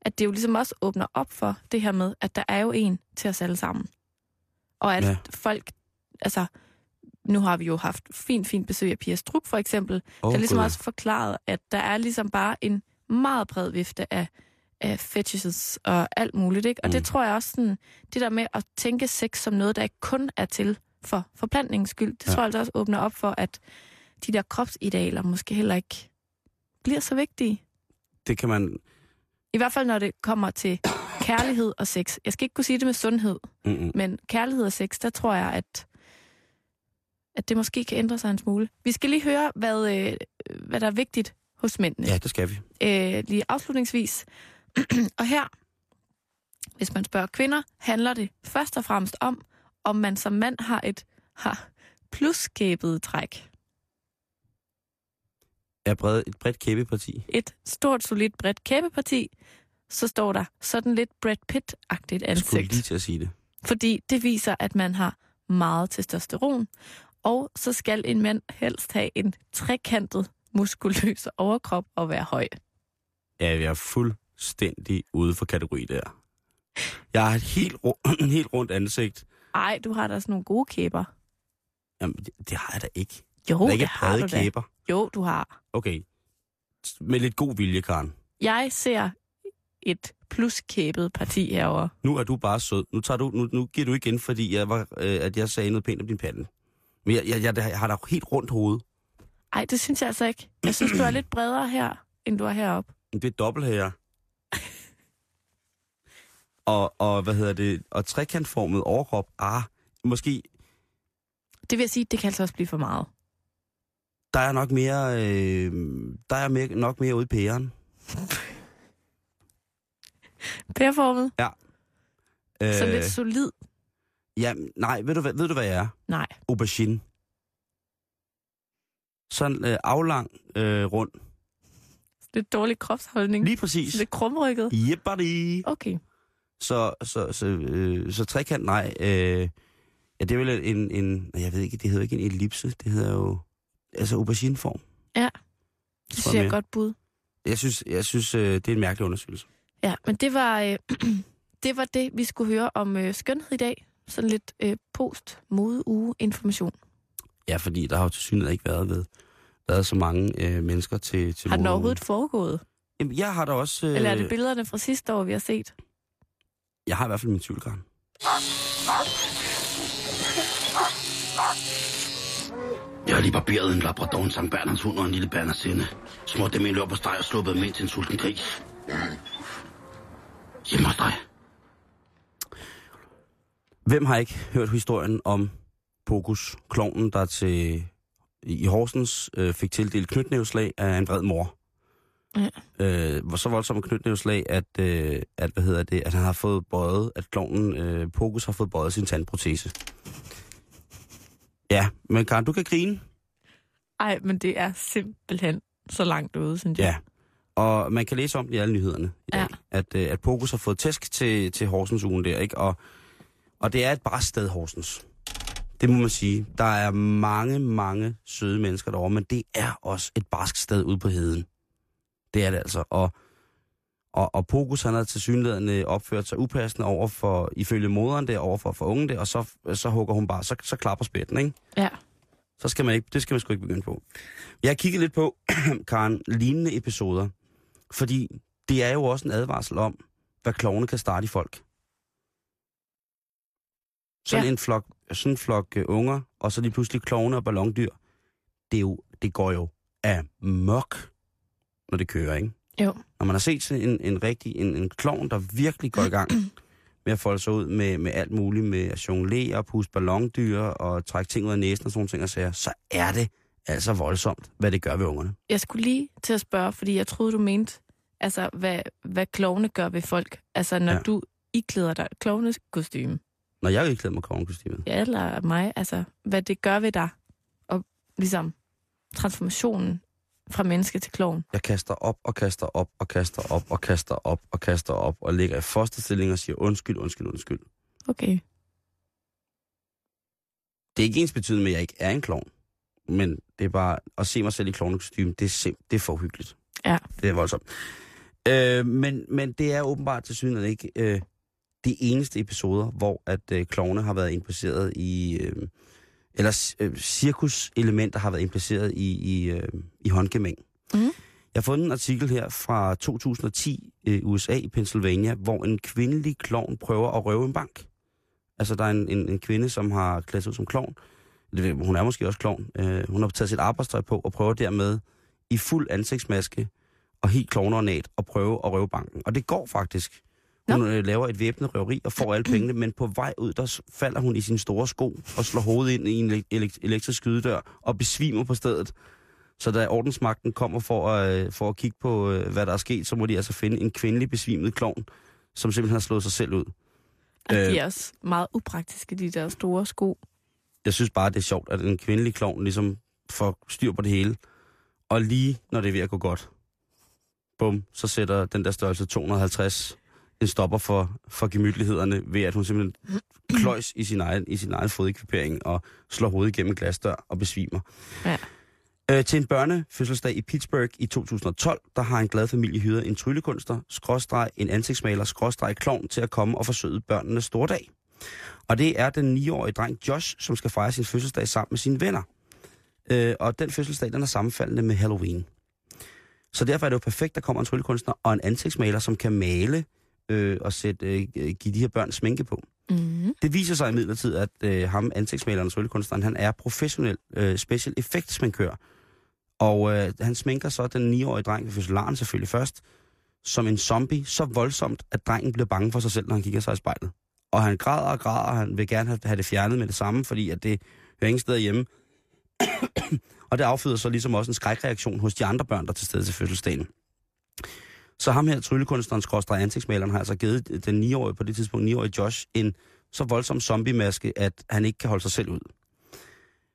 at det jo ligesom også åbner op for det her med, at der er jo en til os alle sammen. Og at Ja. folk, altså, nu har vi jo haft fint, fint besøg af Pia Struk for eksempel, Oh, der ligesom også forklaret, at der er ligesom bare en meget bred vifte af, af fetishes og alt muligt. Ikke? Og Mm. det tror jeg også, sådan, det der med at tænke sex som noget, der ikke kun er til for forplantningens skyld, det ja. tror jeg altså også åbner op for, at de der kropsidealer måske heller ikke bliver så vigtige. Det kan man... I hvert fald, når det kommer til kærlighed og sex. Jeg skal ikke kunne sige det med sundhed, Mm-mm. men kærlighed og sex, der tror jeg, at, at det måske kan ændre sig en smule. Vi skal lige høre, hvad, øh, hvad der er vigtigt hos mændene. Ja, det skal vi. øh, lige afslutningsvis. *clears throat* og her, hvis man spørger kvinder, handler det først og fremmest om, om man som mand har et har pluskæbet træk. Er bred, et bredt kæbeparti. Et stort, solidt, bredt kæbeparti, så står der sådan lidt Brad Pitt-agtigt Jeg skulle ansigt. lige til at sige det. Fordi det viser, at man har meget testosteron. Og så skal en mand helst have en trekantet, muskuløs overkrop og være høj. Ja, jeg er fuldstændig ude for kategori der. Jeg har et helt, ru- *clears throat* helt rundt ansigt. Ej, du har da sådan nogle gode kæber. Jamen, det, har jeg da ikke. Jo, er ikke det har du da. kæber. Jo, du har. Okay. Med lidt god vilje, Karen. Jeg ser et pluskæbet parti herover. Nu er du bare sød. Nu, tager du, nu, nu giver du igen, fordi jeg var, øh, at jeg sagde noget pænt om din pande. Men jeg, jeg, jeg, jeg har da helt rundt hoved. Ej, det synes jeg altså ikke. Jeg synes, du er lidt bredere her, end du er heroppe. Det er dobbelt her. Og, og hvad hedder det? Og trekantformet overkrop, ah, måske, Det vil jeg sige, det kan altså også blive for meget. der er nok mere, øh, der er mere, nok mere ude i pæren. *laughs* Pæreformet, Øh, så lidt solid. Ja, nej, ved du, ved du hvad jeg er? Nej. Aubergine. Sådan øh, aflang, øh, rund. Lidt dårlig kropsholdning. Lige præcis. Lidt krumrykket. Yep, buddy. Okay. Så, så, så, øh, så trekant, nej. Øh, ja, det er vel en, en, jeg ved ikke, det hedder ikke en ellipse, det hedder jo, altså aubergineform. Ja. Det synes jeg er et godt bud. Jeg synes, jeg synes øh, det er en mærkelig undersøgelse. Ja, men det var, øh, *clears throat* det var det, vi skulle høre om øh, skønhed i dag. Sådan lidt øh, post-mode-uge-information. Ja, fordi der har jo til synligheden ikke været, ved, været så mange øh, mennesker til, til Har den overhovedet foregået? Jamen, jeg har da også... Øh, Eller er det billederne fra sidste år, vi har set? Jeg har i hvert fald min tvivlgræn. Jeg har lige barberet en labrador, en Sankt Bernards hund og en lille Bernardsinde. Smurt dem i løb på steg og sluppet dem ind til en sulten gris. Hjemme hos dig. Hvem har ikke hørt historien om Pokus, klovnen, der til i Horsens øh, fik tildelt knytnævslag af en vred mor? Ja. Øh, så voldsomt knytnævslag, at, øh, at, hvad hedder det, at han har fået bøjet, at klovnen øh, Pokus har fået bøjet sin tandprotese. Ja, men Karen, du kan grine. Ej, men det er simpelthen så langt ude, synes jeg. Ja. Og man kan læse om det i alle nyhederne i dag, Ja. at, øh, at Pokus har fået tæsk til, til Horsens ugen der, ikke? Og, og det er et bare sted, Horsens. Det må man sige. Der er mange, mange søde mennesker derovre, men det er også et barsk sted ude på heden. Det er det altså. Og, og, og Pokus, han har til synligheden opført sig upassende over for, ifølge moderen der, over for, for unge der, og så, så hugger hun bare, så, så klapper spætten, ikke? Ja. Så skal man ikke, det skal man sgu ikke begynde på. Jeg har kigget lidt på, *clears throat* Karen, lignende episoder. Fordi det er jo også en advarsel om, hvad klovne kan starte i folk. Sådan Ja. en flok, sådan en flok uh, unger, og så lige pludselig klovne og ballondyr. Det, er jo, det går jo amok, når det kører, ikke? Jo. Når man har set sådan en, en rigtig, en, en klovn, der virkelig går i gang *clears throat* med at folde sig ud med, med alt muligt, med at jonglere, puste ballondyr og trække ting ud af næsen og sådan nogle ting og sager, så er det altså voldsomt, hvad det gør ved ungerne. Jeg skulle lige til at spørge, fordi jeg troede, du mente, altså, hvad, hvad klovne gør ved folk. Altså, når Ja. du iklæder dig klovnes kostume, Når jeg ikke klæder mig klovnekostymet. ja, eller mig, altså, hvad det gør ved dig, og ligesom transformationen fra menneske til klovn. Jeg kaster op og kaster op og kaster op og kaster op og kaster op og ligger i fosterstilling og siger undskyld, undskyld, undskyld. Okay. Det er ikke ens betydende med, at jeg ikke er en klovn. Men det er bare at se mig selv i klovnekostyme, det er sim- det er for uhyggeligt. Ja. Det er voldsomt. Øh, men, men det er åbenbart til synligheden ikke øh, de eneste episoder, hvor at øh, klovne har været impliceret i... Øh, eller øh, cirkuselementer har været impliceret i, i, øh, i håndgemæng. Mhm. Jeg har fundet en artikel her fra 2010 i øh, USA i Pennsylvania, hvor en kvindelig klovn prøver at røve en bank. Altså, der er en, en, en kvinde, som har klædt sig ud som klovn. Hun er måske også klovn. Øh, hun har taget sit arbejdstøj på og prøver dermed i fuld ansigtsmaske og helt klovneornat at prøve at røve banken. Og det går faktisk. Hun øh, laver et væbnet røveri og får alle pengene, men på vej ud, der falder hun i sine store sko og slår hovedet ind i en elek- elek- elektrisk skydedør og besvimer på stedet. Så da ordensmagten kommer for at, øh, for at kigge på, øh, hvad der er sket, så må de altså finde en kvindelig besvimet klovn, som simpelthen har slået sig selv ud. Og Øh. de er også meget upraktiske, de der store sko. Jeg synes bare, det er sjovt, at en kvindelig klovn ligesom får styr på det hele. Og lige når det er ved at gå godt, bum, så sætter den der størrelse 250 en stopper for, for gemytlighederne ved, at hun simpelthen kløjs i sin egen, i sin egen fodekvipering og slår hovedet igennem en glasdør og besvimer. Ja. Øh, til en børnefødselsdag i Pittsburgh i 2012, der har en glad familie hyret en tryllekunster, skråstreg, en ansigtsmaler, skråstreg, klovn til at komme og forsøge børnenes store dag. Og det er den 9-årige dreng Josh, som skal fejre sin fødselsdag sammen med sine venner. Øh, og den fødselsdag, den er sammenfaldende med Halloween. Så derfor er det jo perfekt, at der kommer en tryllekunstner og en ansigtsmaler, som kan male øh, og sætte, øh, give de her børn sminke på. Mm. Det viser sig imidlertid, at øh, ham, ansigtsmaleren og tryllekunstneren, han er professionel øh, special effects sminkør. Og øh, han sminker så den 9-årige dreng ved fødselaren selvfølgelig først, som en zombie så voldsomt, at drengen bliver bange for sig selv, når han kigger sig i spejlet. Og han græder og græder, og han vil gerne have, have det fjernet med det samme, fordi at det hører ingen steder hjemme. *coughs* og det afføder så ligesom også en skrækreaktion hos de andre børn, der er til stede til fødselsdagen. Så ham her, tryllekunstneren, skråstrej ansigtsmaleren, har altså givet den 9-årige, på det tidspunkt 9-årige Josh, en så voldsom zombie-maske, at han ikke kan holde sig selv ud.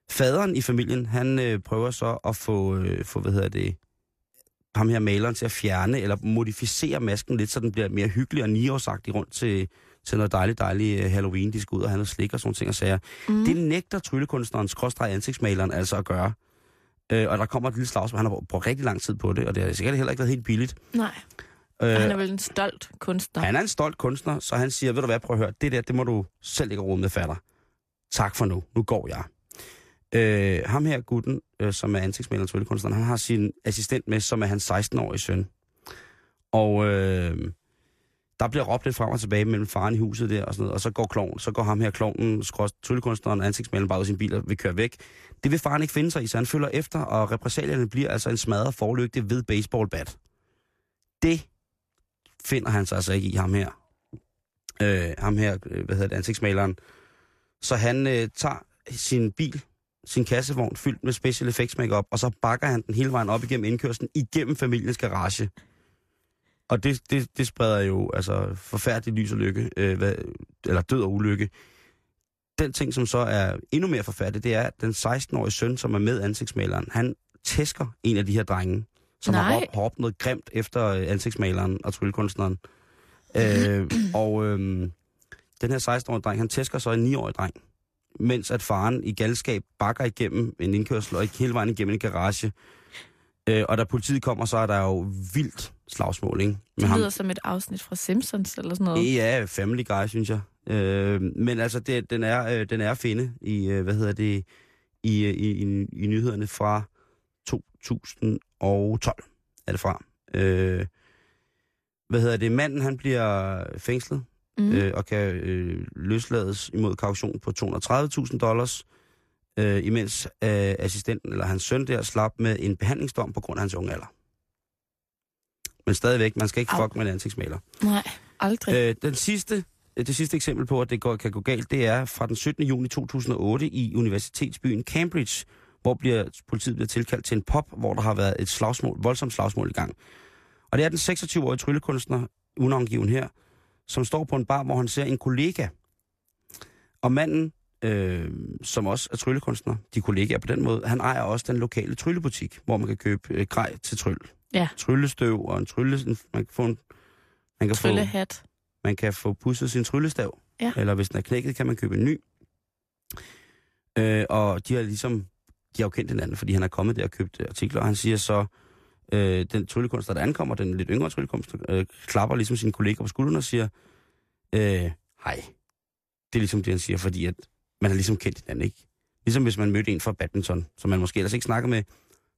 Faderen i familien, han øh, prøver så at få, øh, få, hvad hedder det, ham her maleren til at fjerne eller modificere masken lidt, så den bliver mere hyggelig og niårsagtig rundt til, til noget dejligt, dejligt øh, Halloween. De skal ud og have noget slik og sådan ting og sager. Mm. Det nægter tryllekunstneren, skråstrej ansigtsmaleren, altså at gøre. Øh, og der kommer et lille slagsmål. Han har brugt rigtig lang tid på det, og det har sikkert heller ikke været helt billigt. Nej. Øh, han er vel en stolt kunstner. Han er en stolt kunstner, så han siger, ved du hvad, prøv at høre, det der, det må du selv ikke råde med fatter. Tak for nu, nu går jeg. Øh, ham her, gutten, øh, som er ansigtsmaleren og tryllekunstneren, han har sin assistent med, som er hans 16-årige søn. Og øh, der bliver råbt lidt frem og tilbage mellem faren i huset der og sådan noget, og så går kloven, så går ham her klovnen, tryllekunstneren ansigtsmalen ansigtsmaleren bare ud af sin bil og vil køre væk. Det vil faren ikke finde sig i, så han følger efter, og repressalierne bliver altså en smadret forlygte ved baseballbat. Det finder han sig altså ikke i ham her. Øh, ham her, øh, hvad hedder det, ansigtsmaleren. Så han øh, tager sin bil, sin kassevogn fyldt med special effects makeup, og så bakker han den hele vejen op igennem indkørslen, igennem familiens garage. Og det, det, det spreder jo altså forfærdelig lys og lykke, øh, hvad, eller død og ulykke. Den ting, som så er endnu mere forfærdelig, det er, at den 16-årige søn, som er med ansigtsmaleren, han tæsker en af de her drenge, som Nej. har råbt noget grimt efter øh, ansigtsmaleren og tryllekunstneren. øh, *clears throat* og øh, den her 16-årige dreng, han tæsker så en 9-årig dreng, mens at faren i galskab bakker igennem en indkørsel og ikke hele vejen igennem en garage. Øh, og da politiet kommer, så er der jo vildt slagsmål, ikke? Med Det ham. lyder som et afsnit fra Simpsons eller sådan noget. Ja, Family Guy, synes jeg. Øh, men altså, det, den, er, øh, den er at finde i, øh, hvad hedder det, i, øh, i, i, i nyhederne fra 2012 er det fra. Øh, hvad hedder det, manden han bliver fængslet Mm. øh, og kan øh, løslades imod kaution på 230.000 dollars, øh, imens øh, assistenten eller hans søn der slap med en behandlingsdom på grund af hans unge alder. Men stadigvæk, man skal ikke fuck med en ansigtsmaler. Nej, aldrig. Øh, den sidste, det sidste eksempel på, at det går, kan gå galt, det er fra den 17. juni 2008 i universitetsbyen Cambridge, hvor bliver, politiet bliver tilkaldt til en pop, hvor der har været et slagsmål, voldsomt slagsmål i gang. Og det er den 26-årige tryllekunstner, unangiven her, som står på en bar, hvor han ser en kollega. Og manden, øh, som også er tryllekunstner, de kollegaer på den måde, han ejer også den lokale tryllebutik, hvor man kan købe øh, grej til trylle. Ja. Tryllestøv og en trylle, man kan få en, man kan få, Tryllehat. man kan få pudset sin tryllestav. Ja. Eller hvis den er knækket, kan man købe en ny. Øh, og de har ligesom, de har jo kendt hinanden, fordi han er kommet der og købt artikler, og han siger så, øh, den tryllekunstner, der ankommer, den lidt yngre tryllekunstner, øh, klapper ligesom sine kolleger på skulderen og siger, øh, hej. Det er ligesom det, han siger, fordi at man har ligesom kendt hinanden, ikke? Ligesom hvis man mødte en fra badminton, som man måske ellers ikke snakker med,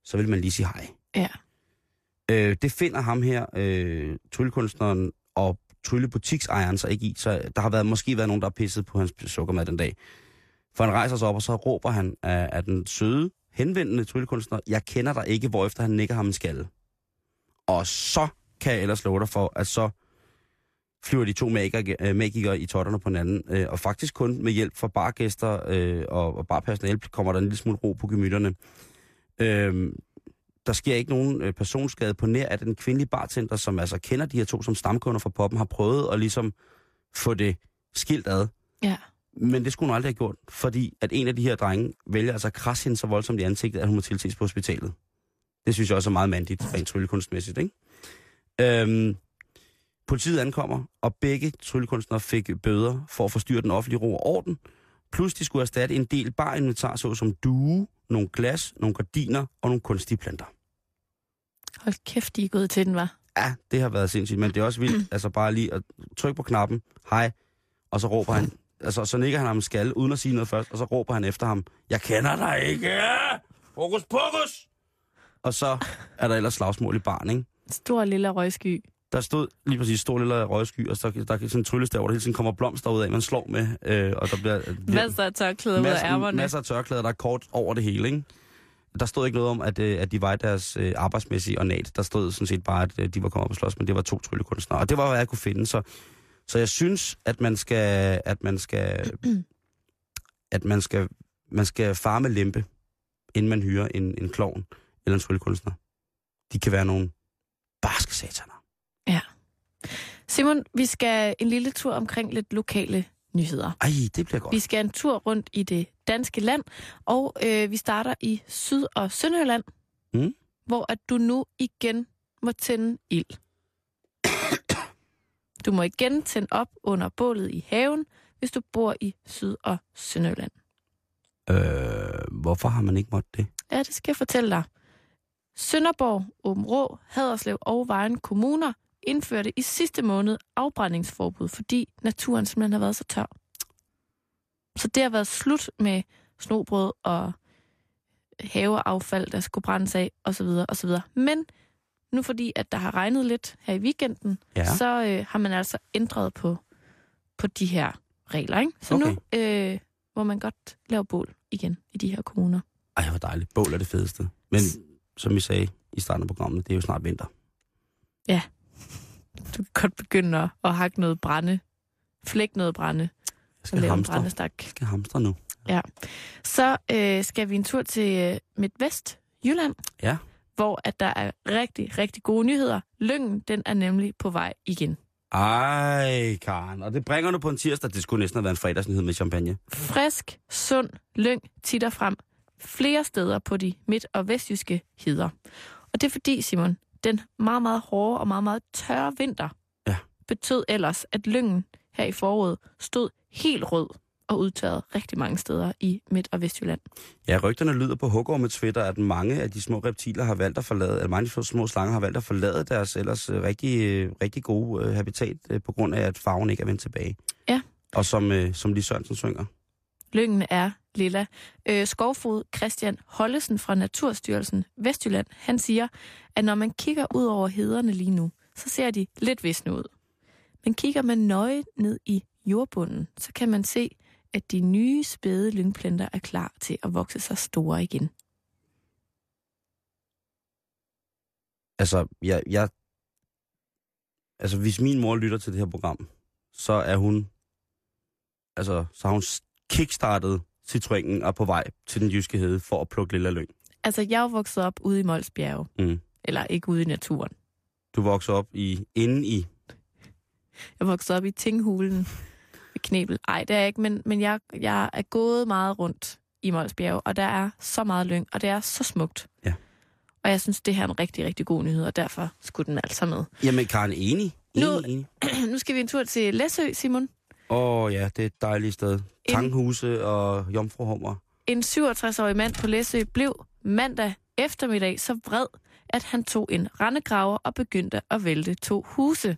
så vil man lige sige hej. Ja. Øh, det finder ham her, øh, tryllekunstneren og tryllebutiksejeren sig ikke i, så der har været, måske været nogen, der har pisset på hans sukkermad den dag. For han rejser sig op, og så råber han af, af den søde, henvendende tryllekunstner, jeg kender dig ikke, hvorefter han nikker ham en skalle. Og så kan jeg ellers love dig for, at så flyver de to magikere, øh, magikere i totterne på hinanden, øh, og faktisk kun med hjælp fra bargæster øh, og, og barpersonale kommer der en lille smule ro på gemytterne. Øh, der sker ikke nogen øh, personskade på nær, at den kvindelige bartender, som altså kender de her to som stamkunder fra poppen, har prøvet at ligesom få det skilt ad. Ja. Men det skulle hun aldrig have gjort, fordi at en af de her drenge vælger altså at krasse hende så voldsomt i ansigtet, at hun må tilses på hospitalet. Det synes jeg også er meget mandigt, rent tryllekunstmæssigt, ikke? Øhm, politiet ankommer, og begge tryllekunstnere fik bøder for at forstyrre den offentlige ro og orden. Plus de skulle erstatte en del barinventar, såsom due, nogle glas, nogle gardiner og nogle kunstige planter. Hold kæft, de er gået til den, var. Ja, det har været sindssygt, men det er også vildt, *clears throat* altså bare lige at trykke på knappen, hej, og så råber han, altså så nikker han ham en skalle, uden at sige noget først, og så råber han efter ham, jeg kender dig ikke, fokus, fokus! Og så er der ellers slagsmål i barn, ikke? Stor lille røgsky. Der stod lige præcis stor lille røgsky, og så der, der er sådan en tryllestav, hvor der hele tiden kommer blomster ud af, man slår med, øh, og der bliver, bliver Masser af tørklæder ud af masser, ærmerne. masser af tørklæder, der er kort over det hele, ikke? Der stod ikke noget om, at, øh, at de var i deres øh, arbejdsmæssige ornat. Der stod sådan set bare, at øh, de var kommet op og slås, men det var to tryllekunstnere. Og det var, hvad jeg kunne finde. Så, så jeg synes, at man skal, at man skal, *clears throat* at man skal, man skal farme lempe, inden man hyrer en, en klovn eller en tryllekunstner. De kan være nogle barske sataner. Simon, vi skal en lille tur omkring lidt lokale nyheder. Ej, det bliver godt. Vi skal en tur rundt i det danske land, og øh, vi starter i Syd- og Sønderjylland, Mm. hvor at du nu igen må tænde ild. Du må igen tænde op under bålet i haven, hvis du bor i Syd- og Sønderjylland. Øh, hvorfor har man ikke måttet det? Ja, det skal jeg fortælle dig. Sønderborg, Åben Rå, Haderslev og Vejen kommuner indførte i sidste måned afbrændingsforbud, fordi naturen simpelthen har været så tør. Så det har været slut med snobrød og haveaffald, der skulle brændes af, osv. osv. Men nu fordi, at der har regnet lidt her i weekenden, Ja. så øh, har man altså ændret på, på de her regler. Ikke? Så Okay. nu øh, må man godt lave bål igen i de her kommuner. Ej, hvor dejligt. Bål er det fedeste. Men som I sagde i starten af programmet, det er jo snart vinter. Du kan godt begynde at, hakke noget brænde, flække noget brænde Jeg og skal en hamstre. brændestak. Jeg skal hamstre nu. Så øh, skal vi en tur til øh, Midtvest, Jylland, Ja. hvor at der er rigtig, rigtig gode nyheder. Lyngen, den er nemlig på vej igen. Ej, Karen. Og det bringer du på en tirsdag. Det skulle næsten have været en fredagsnyhed med champagne. Frisk, sund lyng titter frem flere steder på de midt- og vestjyske heder. Og det er fordi, Simon, den meget, meget hårde og meget, meget tørre vinter Ja. betød ellers, at lyngen her i foråret stod helt rød og udtørret rigtig mange steder i Midt- og Vestjylland. Ja, rygterne lyder på hugorm med Twitter, at mange af de små reptiler har valgt at forlade, at mange af de små slanger har valgt at forlade deres ellers øh, rigtig, øh, rigtig gode øh, habitat, på grund af, at farven ikke er vendt tilbage. Ja. Og som, som Lis Sørensen synger. Lyngen er lilla. Øh, skovfod Christian Hollesen fra Naturstyrelsen Vestjylland, han siger, at når man kigger ud over hederne lige nu, så ser de lidt visne ud. Men kigger man nøje ned i jordbunden, så kan man se, at de nye spæde lyngplanter er klar til at vokse sig store igen. Altså, jeg, jeg, altså, hvis min mor lytter til det her program, så er hun, altså, så har hun kickstartet Citroënen og på vej til den jyske hede for at plukke lille lyng. Altså, jeg er vokset op ude i Molsbjerge. Mm. Eller ikke ude i naturen. Du vokser op i, inde i, Jeg voksede op i Tinghulen ved Knebel. Ej, det er jeg ikke, men, men jeg, jeg er gået meget rundt i Molsbjerg, og der er så meget lyng, og det er så smukt. Ja. Og jeg synes, det her er en rigtig, rigtig god nyhed, og derfor skulle den altså med. jamen Karen, enig? Enig, Nu- enig. *clears throat* nu skal vi en tur til Læsø, Simon. Åh oh, ja, det er et dejligt sted. Tanghuse og jomfruhummer. En 67-årig mand på Læsø blev mandag eftermiddag så vred, at han tog en rendegraver og begyndte at vælte to huse.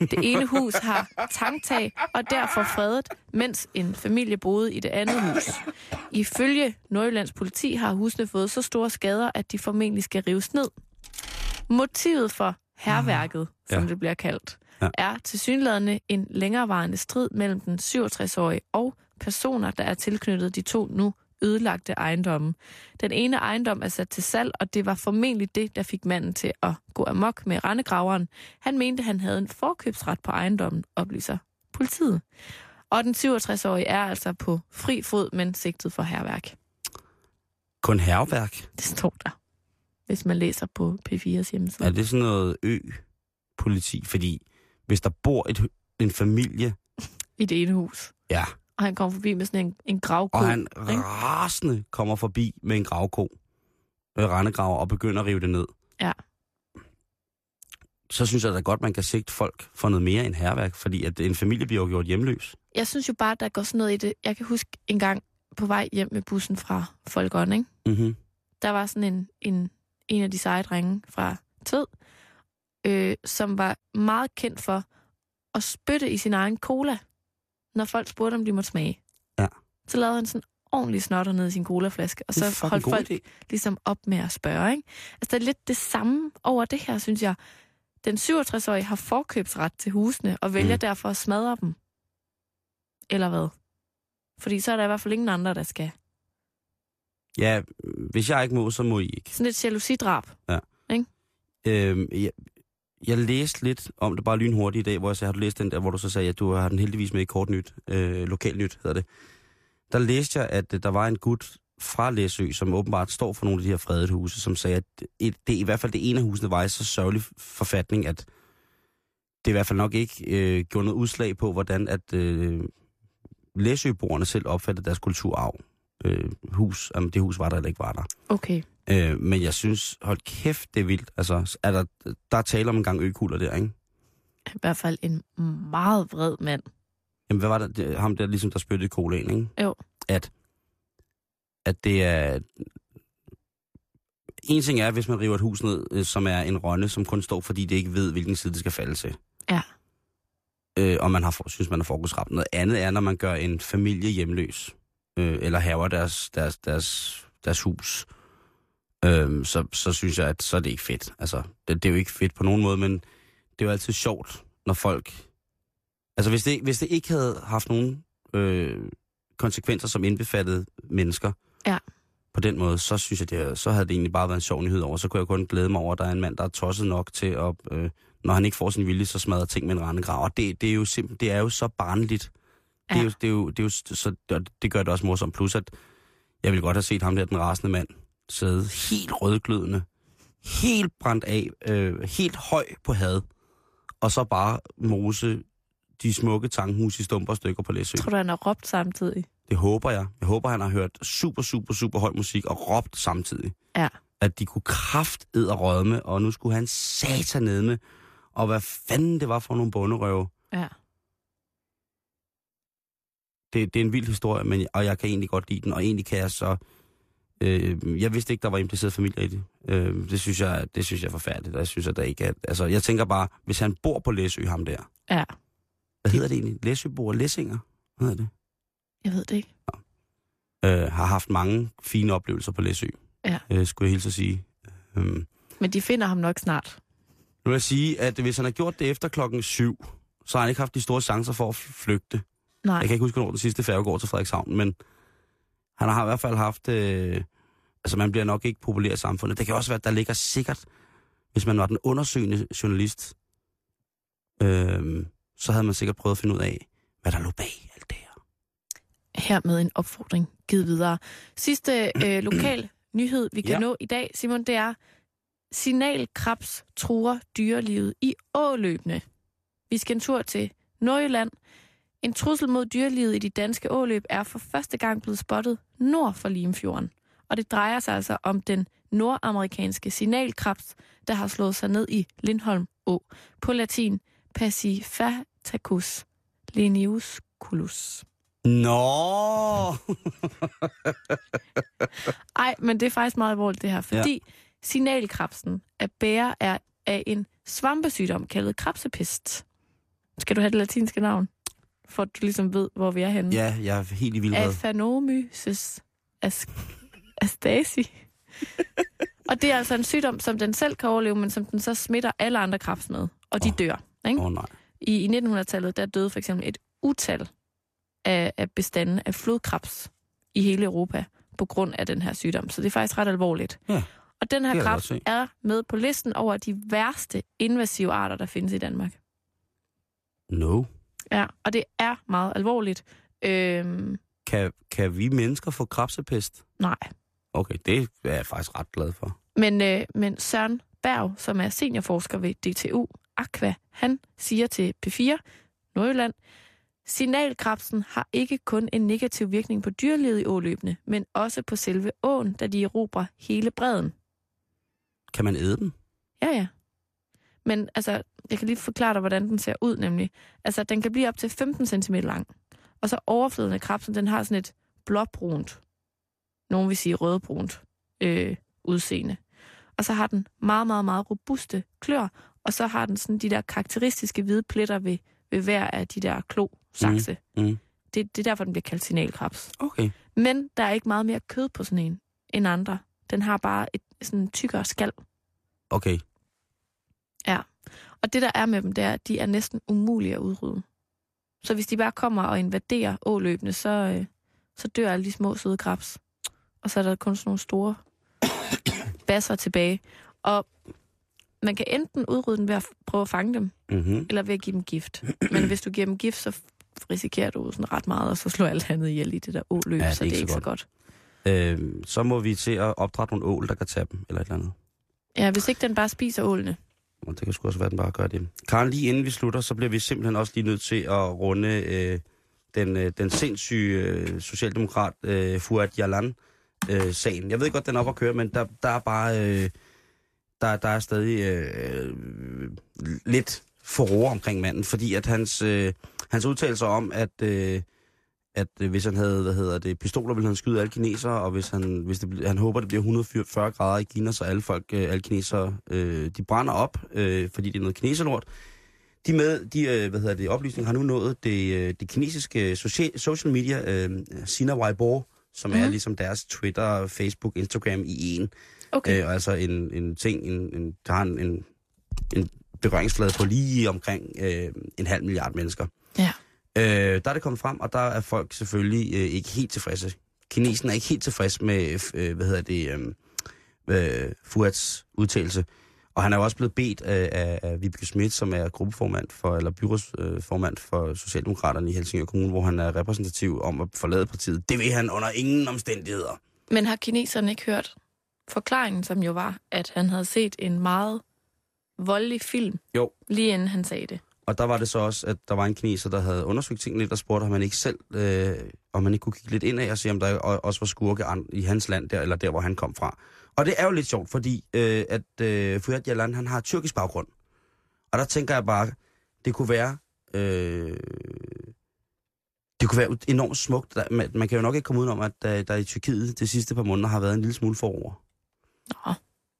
Det ene hus har tangtag og derfor fredet, mens en familie boede i det andet hus. Ifølge Nordjyllands politi har husene fået så store skader, at de formentlig skal rives ned. Motivet for herværket, som Ja. det bliver kaldt, Ja. er tilsyneladende en længerevarende strid mellem den 67-årige og personer, der er tilknyttet de to nu ødelagte ejendomme. Den ene ejendom er sat til salg, og det var formentlig det, der fik manden til at gå amok med rendegraveren. Han mente, han havde en forkøbsret på ejendommen, oplyser politiet. Og den 67-årige er altså på fri fod, men sigtet for herværk. Kun herværk. Det står der, hvis man læser på P4's hjemmeside. Er det sådan noget ø-politi? Fordi hvis der bor et, en familie, I det ene hus. ja, Og han kom forbi med sådan en, en gravko. og han ikke? rasende kommer forbi med en gravko, øh, rendegraver, og begynder at rive det ned. Ja. Så synes jeg da godt, man kan sigte folk for noget mere end herværk, fordi at en familie bliver jo gjort hjemløs. Jeg synes jo bare, at der går sådan noget i det. Jeg kan huske en gang på vej hjem med bussen fra Folkeånd, ikke? Mm-hmm. der var sådan en, en, en af de seje drenge fra Tid, øh, som var meget kendt for at spytte i sin egen cola, når folk spurgte, om de måtte smage. Ja. Så lavede han sådan ordentlig snotter ned i sin colaflaske, og så holdt folk idé. ligesom op med at spørge. Ikke? Altså, der er lidt det samme over det her, synes jeg. Den 67-årige har forkøbsret til husene, og vælger Mm. derfor at smadre dem. Eller hvad? Fordi så er der i hvert fald ingen andre, der skal Ja, hvis jeg ikke må, så må I ikke. Sådan et jalousidrab. Øhm, jeg, jeg læste lidt om det bare lynhurtigt i dag, hvor jeg sagde, har du læst den der, hvor du så sagde, at du har den heldigvis med i kort nyt, øh, lokal nyt hedder det. Der læste jeg, at øh, der var en gut fra Læsø, som åbenbart står for nogle af de her fredede huse, som sagde, at et, det, i hvert fald det ene af husene var i så sørgelig forfatning, at det i hvert fald nok ikke øh, gjorde noget udslag på, hvordan at øh, Læsøboerne selv opfattede deres kulturarv. Øh, hus, jamen, det hus var der eller ikke var der. Okay. Øh, men jeg synes, hold kæft, det er vildt. Altså, er der, der er tale om en gang økugler der, ikke? I hvert fald en meget vred mand. Jamen, hvad var det? det ham der, ligesom der spyttede colaen, ikke? Jo. At, at det er... En ting er, hvis man river et hus ned, øh, som er en rønne, som kun står, fordi det ikke ved, hvilken side det skal falde til. Ja. Øh, og man har, synes, man har fokusramt. Noget andet er, når man gør en familie hjemløs. Øh, eller haver deres, deres, deres, deres hus. Øh, så, så synes jeg, at så er det ikke fedt. Altså, det, det er jo ikke fedt på nogen måde, men det er jo altid sjovt, når folk... Altså, hvis det, hvis det ikke havde haft nogen øh, konsekvenser, som indbefattede mennesker, Ja. på den måde, så synes jeg, det, så havde det egentlig bare været en sjov nyhed over. Så kunne jeg kun glæde mig over, at der er en mand, der er tosset nok til at, øh, når han ikke får sin vilje, så smadrer ting med en rendegrav. Og det, det, er jo simpelthen, det er jo så barnligt. Det, er jo, det, er jo, det, er jo, så, det, det gør det også morsomt. Plus, at jeg ville godt have set ham der, den rasende mand, sidde helt rødglødende, helt brændt af, øh, helt høj på had, og så bare mose de smukke tanghus i stumper og stykker på Læsø. Tror du, han har råbt samtidig? Det håber jeg. Jeg håber, han har hørt super, super, super høj musik og råbt samtidig. Ja. At de kunne kraft og rødme, og nu skulle han satan ned med. Og hvad fanden det var for nogle bunderøve. Ja. Det, det er en vild historie, men, og jeg kan egentlig godt lide den. Og egentlig kan jeg så... Øh, jeg vidste ikke, der var impliceret familie i det. Øh, det, synes jeg, det synes jeg er forfærdeligt, og jeg synes, at der ikke er... Altså, jeg tænker bare, hvis han bor på Læsø, ham der. Ja. Hvad hedder det egentlig? Læsøboer? Læsinger? Hvad hedder det? Jeg ved det ikke. øh, har haft mange fine oplevelser på Læsø. Ja. Øh, skulle jeg hilse at sige. Øhm, Men de finder ham nok snart. nu vil jeg sige, at hvis han har gjort det efter klokken syv, så har han ikke haft de store chancer for at flygte. Nej. Jeg kan ikke huske, hvornår den sidste færge går til Frederikshavn, men han har i hvert fald haft... Øh, altså, man bliver nok ikke populær i samfundet. Det kan også være, at der ligger sikkert, hvis man var den undersøgende journalist, øh, så havde man sikkert prøvet at finde ud af, hvad der lå bag alt det her. Her med en opfordring givet videre. Sidste øh, *clears throat* lokal nyhed, vi kan Ja. nå i dag, Simon, det er signalkrabs truer dyrelivet i åløbene. Vi skal en tur til Nordjylland. En trussel mod dyrelivet i de danske åløb er for første gang blevet spottet nord for Limfjorden. Og det drejer sig altså om den nordamerikanske signalkrabs, der har slået sig ned i Lindholm Å. På latin Pacifatacus leniusculus. Nå! *laughs* Ej, men det er faktisk meget alvorligt det her, fordi ja. signalkrabsen er bærer af, af en svampesygdom kaldet krabsepest. Skal du have det latinske navn? For at du ligesom ved, hvor vi er henne. Ja, jeg er helt i vildred. Aphanomyces as- astasi. *laughs* og det er altså en sygdom, som den selv kan overleve, men som den så smitter alle andre krebs med. Og de Åh. dør. Ikke? Oh, nej. I, I 1900-tallet, der døde for eksempel et utal af, af bestanden af flodkrebs i hele Europa på grund af den her sygdom. Så det er faktisk ret alvorligt. Ja, Og den her krebs er med på listen over de værste invasive arter, der findes i Danmark. No. Ja, og det er meget alvorligt. Øhm, Kan, kan vi mennesker få krabsepest? nej. Okay, det er jeg faktisk ret glad for. Men, øh, men Søren Berg, som er seniorforsker ved DTU Aqua, han siger til P4 Nordjylland, signalkrabsen har ikke kun en negativ virkning på dyrelivet i åløbene, men også på selve åen, da de erobrer hele bredden. Kan man æde den? Ja, ja. Men altså, jeg kan lige forklare dig, hvordan den ser ud nemlig. Altså, den kan blive op til 15 cm lang. Og så overfladen af krabsen, den har sådan et blåbrunt, nogen vil sige rødbrunt, øh, udseende. Og så har den meget, meget, meget robuste klør, og så har den sådan de der karakteristiske hvide pletter ved, ved hver af de der klo-sakse. Mm, mm. Det, det er derfor, den bliver kaldt signalkrabs. Okay. Men der er ikke meget mere kød på sådan en end andre. Den har bare et sådan tykkere skal. Okay. Ja. Og det, der er med dem, det er, at de er næsten umulige at udrydde. Så hvis de bare kommer og invaderer åløbene, så, øh, så dør alle de små søde krabs. og så er der kun sådan nogle store *coughs* basser tilbage. Og man kan enten udrydde dem ved at prøve at fange dem, Mm-hmm. eller ved at give dem gift. Men hvis du giver dem gift, så risikerer du sådan ret meget, og så slår alt andet ihjel i det der åløb, Ja, ja, så det er ikke så godt. Øh, så må vi til at opdrætte nogle ål, der kan tage dem, eller et eller andet. Ja, hvis ikke den bare spiser ålene. Og det kan sgu også være, at den bare gør det. Karen, lige inden vi slutter, så bliver vi simpelthen også lige nødt til at runde øh, den, øh, den sindssyge øh, socialdemokrat øh, Fuad Yalan øh, sagen. Jeg ved godt, den er op at køre, men der, der er bare... Øh, der, der er stadig øh, øh lidt forroer omkring manden, fordi at hans, øh, hans udtalelser om, at, øh, at øh, hvis han havde, hvad hedder det, pistoler, ville han skyde alle kinesere, og hvis han, hvis det, han håber, det bliver 140 grader i Kina, så alle folk, øh, alle kinesere, øh, de brænder op, øh, fordi det er noget kineserlort. De, med, de øh, hvad hedder det, oplysninger har nu nået det, øh, det kinesiske social, social media, øh, Sina Weibo, som mm. er Mhm. ligesom deres Twitter, Facebook, Instagram i en. Okay. Øh, altså en, en ting, en, en, der har en, en, en berøringsflade på lige omkring øh, en halv milliard mennesker. Ja. Øh, der er det kommet frem, og der er folk selvfølgelig øh, ikke helt tilfredse. Kinesen er ikke helt tilfreds med, øh, hvad hedder det, øh, øh, Fuats udtalelse. Og han er jo også blevet bedt af, af, af Vibeke Schmidt, som er gruppeformand for, eller byrådsformand for Socialdemokraterne i Helsingør Kommune, hvor han er repræsentativ om at forlade partiet. Det vil han under ingen omstændigheder. Men har kineserne ikke hørt forklaringen, som jo var, at han havde set en meget voldelig film, Jo. lige inden han sagde det? Og der var det så også, at der var en kineser, der havde undersøgt tingene lidt, og spurgte, om man ikke selv, øh, om man ikke kunne kigge lidt ind af og se, om der også var skurke i hans land, der, eller der, hvor han kom fra. Og det er jo lidt sjovt, fordi øh, at øh, Fuad Yalan, han har tyrkisk baggrund. Og der tænker jeg bare, det kunne være... Øh, det kunne være enormt smukt. Der- Man, man kan jo nok ikke komme udenom, at der, der i Tyrkiet de sidste par måneder har været en lille smule forover. Nå.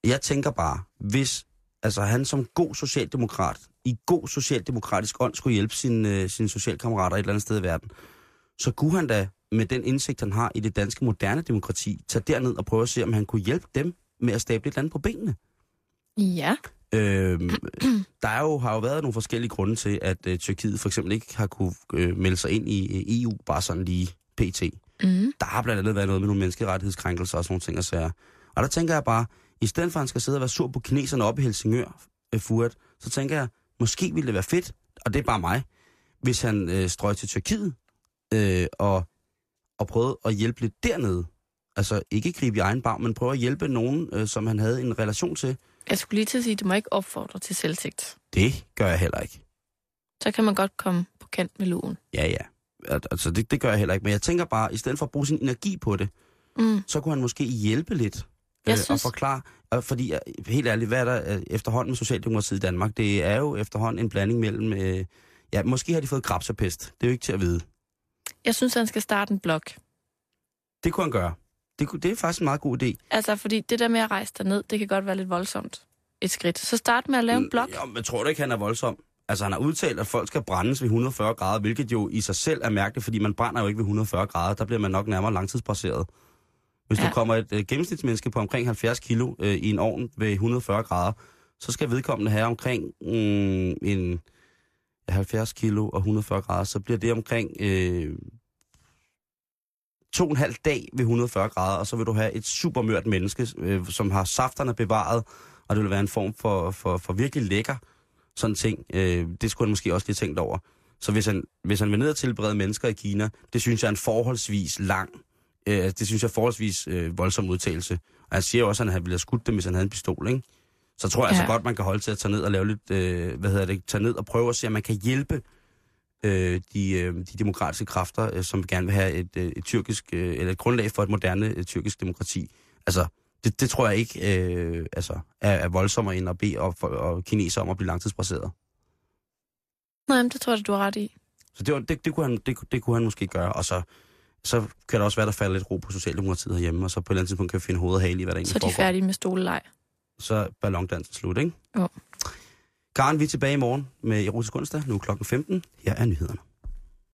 Jeg tænker bare, hvis altså han som god socialdemokrat, i god socialdemokratisk ånd, skulle hjælpe sine, øh, sine socialkammerater et eller andet sted i verden, så kunne han da med den indsigt, han har i det danske moderne demokrati, tage derned og prøve at se, om han kunne hjælpe dem med at stable et eller andet på benene. Ja. Øhm, *clears throat* der er jo, har jo været nogle forskellige grunde til, at øh, Tyrkiet for eksempel ikke har kunne øh, melde sig ind i øh, EU, bare sådan lige pt. Mm. Der har blandt andet været noget med nogle menneskerettighedskrænkelser og sådan nogle ting og sager. Og der tænker jeg bare, i stedet for at han skal sidde og være sur på kineserne oppe i Helsingør, øh, Furet, så tænker jeg, måske ville det være fedt, og det er bare mig, hvis han øh, strøg til Tyrkiet øh, og, og prøvede at hjælpe lidt dernede. Altså ikke gribe i egen bar, men prøve at hjælpe nogen, øh, som han havde en relation til. Jeg skulle lige til at sige, at du må ikke opfordre til selvtægt. Det gør jeg heller ikke. Så kan man godt komme på kant med loven. Ja, ja. Al- Altså, det, det gør jeg heller ikke. Men jeg tænker bare, i stedet for at bruge sin energi på det, Mm. så kunne han måske hjælpe lidt. Jeg og synes- forklare. Og fordi, øh, helt ærligt, hvad er der øh, efterhånden med Socialdemokratiet i Danmark? Det er jo efterhånden en blanding mellem... Øh, ja, måske har de fået krabsepest. Det er jo ikke til at vide. Jeg synes, han skal starte en blog. Det kunne han gøre. Det, kunne, det er faktisk en meget god idé. Altså, fordi det der med at rejse ned, det kan godt være lidt voldsomt. Et skridt. Så start med at lave en blog. Ja, men tror du ikke, han er voldsom? Altså, han har udtalt, at folk skal brændes ved 140 grader, hvilket jo i sig selv er mærkeligt, fordi man brænder jo ikke ved 140 grader. Der bliver man nok nærmere langtidsbaseret. Hvis ja. Du kommer et øh, gennemsnitsmenneske på omkring 70 kilo øh, i en ovn ved 140 grader, så skal vedkommende have omkring mm, en ja, 70 kilo og 140 grader, så bliver det omkring øh, to og en halv dag ved 140 grader, og så vil du have et supermørt menneske, øh, som har safterne bevaret, og det vil være en form for, for, for virkelig lækker sådan ting. Øh, det skulle han måske også lige tænkt over. Så hvis han, hvis han vil ned og tilberede mennesker i Kina, det synes jeg er en forholdsvis lang, øh, det synes jeg er forholdsvis øh, voldsom udtalelse. Og han siger jo også, at han ville have skudt dem, hvis han havde en pistol, ikke? Så tror jeg ja. Ja. altså godt, man kan holde til at tage ned og lave lidt, øh, hvad hedder det, tage ned og prøve at se, om man kan hjælpe øh, de, øh, de demokratiske kræfter, øh, som gerne vil have et, øh, et tyrkisk, øh, eller et grundlag for et moderne øh, tyrkisk demokrati. Altså, det, det tror jeg ikke øh, altså, er, er voldsommere end at bede og, for, og kineser om at blive langtidsbraseret. Nej, men det tror jeg, du har ret i. Så det, var, det, det, kunne han, det, det kunne han måske gøre, og så, så kan der også være, der falder lidt ro på Socialdemokratiet herhjemme, og så på et eller andet tidspunkt kan vi finde hoved og hale i, hvad der egentlig Så er de foregår. færdige med stoleleg. Så er ballondansen slut, ikke? Jo. Karen, vi er tilbage i morgen med Erotisk onsdag, nu er klokken 15. Her er nyhederne.